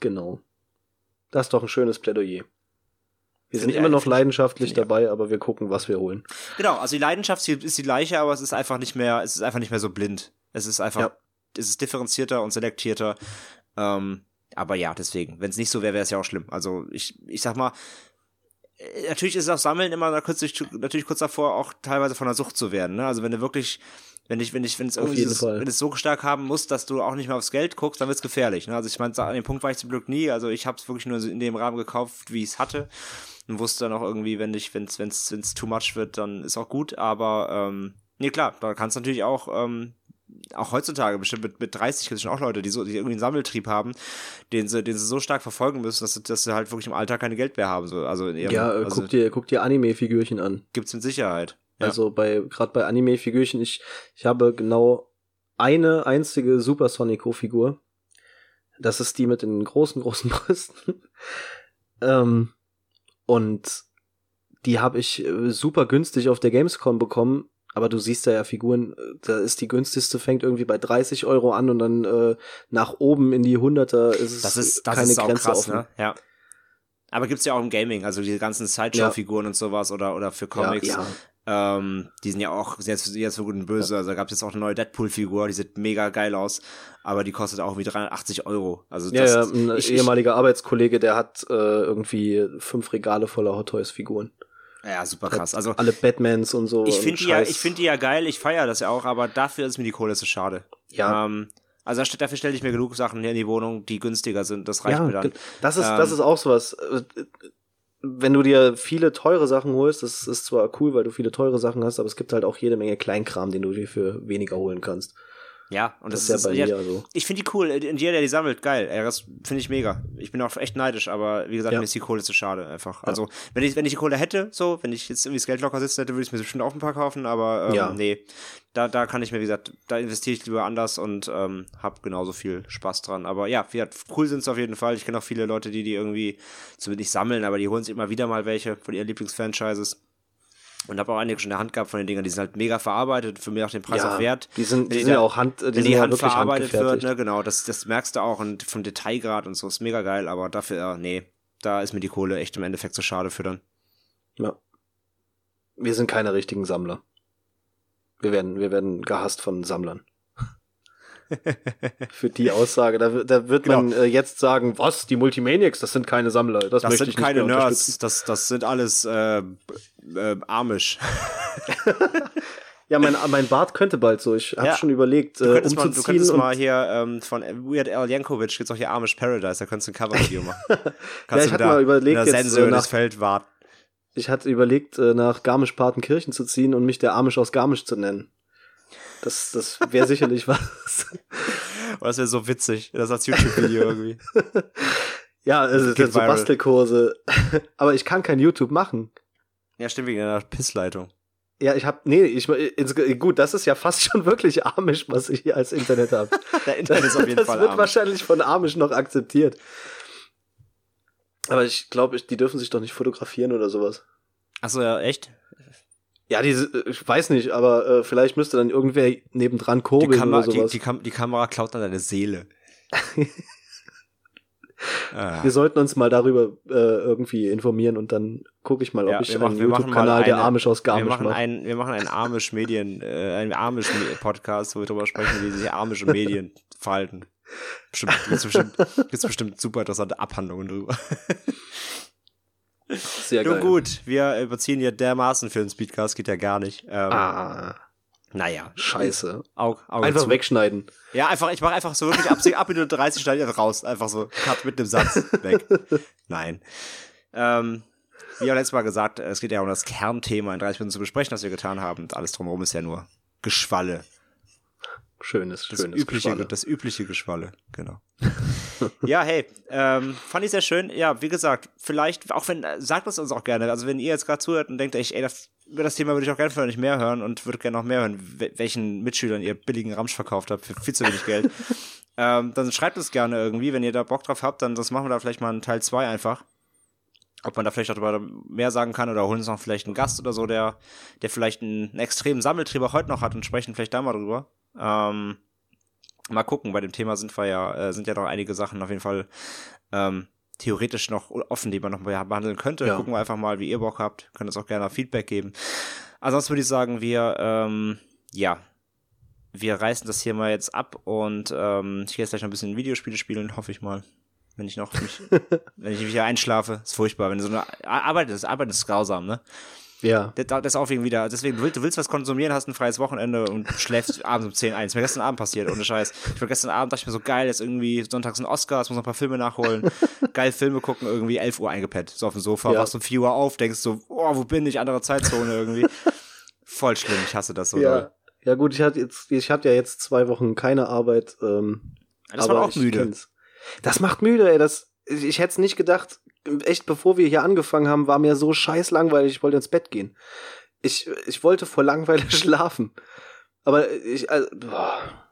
Genau. Das ist doch ein schönes Plädoyer. Wir sind immer noch leidenschaftlich ich dabei, aber wir gucken, was wir holen. Genau, also die Leidenschaft ist die gleiche, aber es ist einfach nicht mehr, es ist einfach nicht mehr so blind. Es ist einfach, Ja. es ist differenzierter und selektierter. Ähm, aber ja, deswegen, wenn es nicht so wäre, wäre es ja auch schlimm. Also ich, ich sag mal, äh, natürlich ist auch Sammeln immer kurz, natürlich kurz davor, auch teilweise von der Sucht zu werden. Ne? Also wenn du wirklich, wenn ich, wenn ich, wenn es irgendwie, Fall. wenn es so stark haben muss, dass du auch nicht mehr aufs Geld guckst, dann wird's gefährlich. Ne? Also ich meine, an dem Punkt war ich zum Glück nie. Also ich habe es wirklich nur in dem Rahmen gekauft, wie ich es hatte und wusste dann auch irgendwie, wenn ich, wenn es, wenn es, wenn es too much wird, dann ist auch gut. Aber ähm, nee, klar, da kannst du natürlich auch ähm, auch heutzutage bestimmt mit, mit 30 gibt es schon auch Leute, die so, die irgendwie einen Sammeltrieb haben, den sie, den sie so stark verfolgen müssen, dass, sie- dass sie halt wirklich im Alltag keine Geld mehr haben. So, also in ihrem, Ja, äh, also guck dir, guck dir Anime-Figürchen an. gibt's mit Sicherheit. Ja. Also bei, gerade bei Anime-Figürchen, ich, ich habe genau eine einzige Super Sonico-Figur. Das ist die mit den großen, großen <laughs> Brüsten. ähm, und die habe ich äh, super günstig auf der Gamescom bekommen. Aber du siehst da ja Figuren, äh, da ist die günstigste, fängt irgendwie bei 30 Euro an und dann äh, nach oben in die Hunderter ist es das ist, das keine ist auch Grenze krass, offen. ne? Ja. Aber gibt's ja auch im Gaming, also diese ganzen Sideshow-Figuren und sowas oder, oder für Comics. Ja, ja. Ähm, die sind ja auch jetzt, jetzt für gut und böse. Also da gab es jetzt auch eine neue Deadpool-Figur, die sieht mega geil aus, aber die kostet auch wie 380 Euro. Also Ja, das, ja, ein ich, ehemaliger Arbeitskollege, der hat äh, irgendwie fünf Regale voller Hot Toys Figuren. ja, super krass. Also Alle Batmans und so. ich finde die ja, ich finde die ja geil, ich feiere das ja auch, aber dafür ist mir die Kohle zu schade. ja, Ähm, also dafür stelle ich mir genug Sachen hier in die Wohnung, die günstiger sind. Das reicht ja, mir dann. das ist Ähm, das ist auch sowas. Wenn du dir viele teure Sachen holst, das ist zwar cool, weil du viele teure Sachen hast, aber es gibt halt auch jede Menge Kleinkram, den du dir für weniger holen kannst. Ja, und Das das, ist ja bei ja, mir so. Ich finde die cool. Und jeder, der die sammelt, geil. Ey, das finde ich mega. Ich bin auch echt neidisch, aber wie gesagt, Ja. mir ist die Kohle zu schade einfach. Also, wenn ich, wenn ich die Kohle hätte, so, wenn ich jetzt irgendwie das Geld locker sitzen hätte, würde ich es mir bestimmt auch ein paar kaufen, aber ähm, Ja. nee. Da, da kann ich mir, wie gesagt, da investiere ich lieber anders und ähm, habe genauso viel Spaß dran. Aber ja, wie gesagt, cool sind es auf jeden Fall. Ich kenne auch viele Leute, die die irgendwie zumindest nicht sammeln, aber die holen sich immer wieder mal welche von ihren Lieblingsfranchises. Und habe auch einige schon in der Hand gehabt von den Dingern, die sind halt mega verarbeitet, für mich auch den Preis auch wert. Die sind, die Wenn sind ja auch Hand, die wenn die ja Hand wirklich verarbeitet wird, ne, genau, das, das merkst du auch und vom Detailgrad und so ist mega geil, aber dafür, ja, nee, da ist mir die Kohle echt im Endeffekt zu schade für dann. Ja. Wir sind keine richtigen Sammler. Wir werden, wir werden gehasst von Sammlern. <laughs> Für die Aussage, da, wird- da wird man äh, jetzt sagen, was, die Multimaniacs, das sind keine Sammler. Das, Das sind keine Nerds, das, das sind alles äh, äh, Amish. <laughs> Ja, mein, mein Bart könnte bald so. Ich habe Ja. schon überlegt, äh, könntest, mal, du umzuziehen. könntest und, mal hier ähm, von Weird Al Yankovic, gibt's auch hier Amish Paradise, da könntest du ein Cover-Video machen. <laughs> Kannst ich du hatte mal überlegt, in der jetzt, äh, nach- Feld warten. ich hatte überlegt, äh, nach Garmisch-Partenkirchen zu ziehen und mich der Amish aus Garmisch zu nennen. Das, das wäre sicherlich was. <laughs> Oh, das wäre so witzig, das als YouTube-Video irgendwie. <laughs> Ja, also das sind so viral. Bastelkurse. <laughs> Aber ich kann kein YouTube machen. Ja, stimmt, wegen einer Pissleitung. Ja, ich hab, nee, ich, gut, das ist ja fast schon wirklich Amish, was ich hier als Internet habe. Der Internet ist auf jeden das Fall wird Amish. wahrscheinlich von Amish noch akzeptiert. Aber ich glaube, die dürfen sich doch nicht fotografieren oder sowas. Achso, ja, echt? Ja, diese, ich weiß nicht, aber äh, vielleicht müsste dann irgendwer nebendran Die, kurbeln Kamera, oder die, sowas. die, Kam die Kamera klaut dann deine Seele. ah. <laughs> wir sollten uns mal darüber äh, irgendwie informieren und dann gucke ich mal, ob Ja, ich wir machen- einen wir YouTube-Kanal der Amish aus Wir Garmisch machen, mache. einen, wir machen einen Amish Medien, äh, einen Amish Podcast, wo wir darüber sprechen, wie sich amische Medien <laughs> verhalten. Bestimmt, gibt's bestimmt, gibt's bestimmt super interessante Abhandlungen drüber. Sehr Nun geil. gut, wir überziehen hier dermaßen für den Speedcast, geht ja gar nicht. Ähm, Ah, Naja. scheiße. Auge, Auge Einfach zu. wegschneiden. Ja, einfach, ich mache einfach so wirklich ab, <laughs> ab Minute 30 schneide ich einfach raus. Einfach so, cut mit einem Satz <laughs> weg. Nein. Ähm, wie auch letztes Mal gesagt, es geht ja um das Kernthema in 30 Minuten zu besprechen, was wir getan haben. Und alles drumherum ist ja nur Geschwalle. Schönes, Das schönes übliche, Geschwalle. das übliche Geschwalle, genau. Ja, hey, ähm, fand ich sehr schön. Ja, wie gesagt, vielleicht, auch wenn, äh, sagt es uns auch gerne. Also wenn ihr jetzt gerade zuhört und denkt, ey, das, über das Thema würde ich auch gerne für nicht mehr hören und würde gerne noch mehr hören, wel- welchen Mitschülern ihr billigen Ramsch verkauft habt für viel zu wenig Geld, <laughs> ähm, dann schreibt es gerne irgendwie, wenn ihr da Bock drauf habt, dann das machen wir da vielleicht mal einen Teil 2 einfach. Ob man da vielleicht auch darüber mehr sagen kann oder holen uns noch vielleicht einen Gast oder so, der, der vielleicht einen, einen extremen Sammeltrieb auch heute noch hat und sprechen vielleicht da mal drüber. Ähm, mal gucken, bei dem Thema sind wir ja, äh, sind ja noch einige Sachen auf jeden Fall ähm, theoretisch noch offen, die man noch mal behandeln könnte. Ja. Gucken wir einfach mal, wie ihr Bock habt. Könnt uns auch gerne Feedback geben. Ansonsten würde ich sagen, wir, ähm, ja, wir reißen das hier mal jetzt ab und ähm, ich gehe jetzt gleich noch ein bisschen Videospiele spielen, hoffe ich mal. Wenn ich noch mich, <laughs> wenn ich mich hier einschlafe, ist furchtbar. Wenn so eine Arbeit ist, Arbeit ist grausam, ne? Ja. Das, ist auch wegen wieder, deswegen, du willst, du willst was konsumieren, hast ein freies Wochenende und schläfst <laughs> abends um 10 ein. Das ist mir gestern Abend passiert, ohne Scheiß. Ich war gestern Abend, dachte ich mir so, geil, jetzt irgendwie sonntags ein Oscar, jetzt muss noch ein paar Filme nachholen. <laughs> geil Filme gucken, irgendwie 11 Uhr eingepennt, so auf dem Sofa, Ja. wachst um 4 Uhr auf, denkst so, oh, wo bin ich, andere Zeitzone irgendwie. <laughs> Voll schlimm, ich hasse das so. ja. doll. Ja gut, ich hatte jetzt, ich hatte ja jetzt zwei Wochen keine Arbeit. Ähm, Das war auch müde. Das macht müde, ey. Das, ich, hätte es nicht gedacht. Echt, bevor wir hier angefangen haben, war mir so scheiß langweilig. Ich wollte ins Bett gehen. Ich, ich wollte vor Langeweile <laughs> schlafen. Aber ich, also, boah.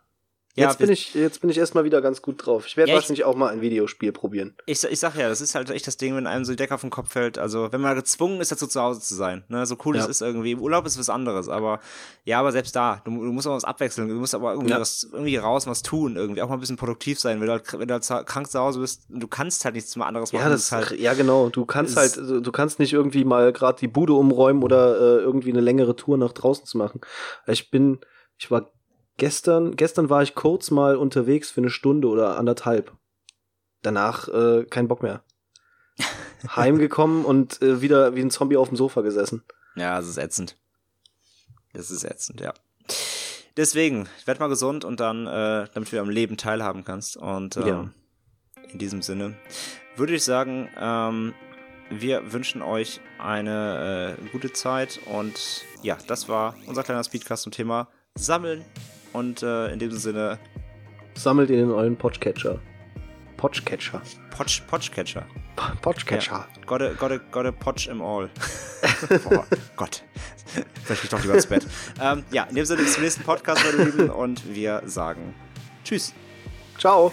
Ja, jetzt bin ich, jetzt bin ich erstmal wieder ganz gut drauf. Ich werde Ja, ich- wahrscheinlich auch mal ein Videospiel probieren. Ich, ich sag ja, das ist halt echt das Ding, wenn einem so die Decke auf den Kopf fällt. Also, wenn man gezwungen ist, dazu zu Hause zu sein. Ne? So cool Ja. es ist irgendwie. Im Urlaub ist was anderes. Aber ja, aber selbst da, du, du musst auch was abwechseln. Du musst aber irgendwie Ja. was irgendwie raus, was tun. Irgendwie auch mal ein bisschen produktiv sein. Wenn du halt, wenn du halt krank zu Hause bist, du kannst halt nichts mehr anderes machen. Ja, das halt. ja genau. Du kannst halt, du kannst nicht irgendwie mal gerade die Bude umräumen oder äh, irgendwie eine längere Tour nach draußen zu machen. Ich bin, ich war gestern, gestern war ich kurz mal unterwegs für eine Stunde oder anderthalb. Danach äh, kein Bock mehr. <laughs> Heimgekommen und äh, wieder wie ein Zombie auf dem Sofa gesessen. Ja, es ist ätzend. Das ist ätzend, ja. Deswegen, werd mal gesund und dann, äh, damit du am Leben teilhaben kannst. Und ähm, Ja. in diesem Sinne würde ich sagen, ähm, Wir wünschen euch eine äh, gute Zeit und ja, das war unser kleiner Speedcast zum Thema Sammeln. Und äh, in diesem Sinne. Sammelt ihn in euren Podcatcher. Podcatcher. Potch, Potchcatcher. Potchcatcher. Ja. Gotta, gotta, gotta potch im all. <laughs> oh Gott. Vielleicht ich doch lieber ins Bett. ähm, ja, in dem Sinne bis zum nächsten Podcast, meine Lieben. Und wir sagen Tschüss. Ciao.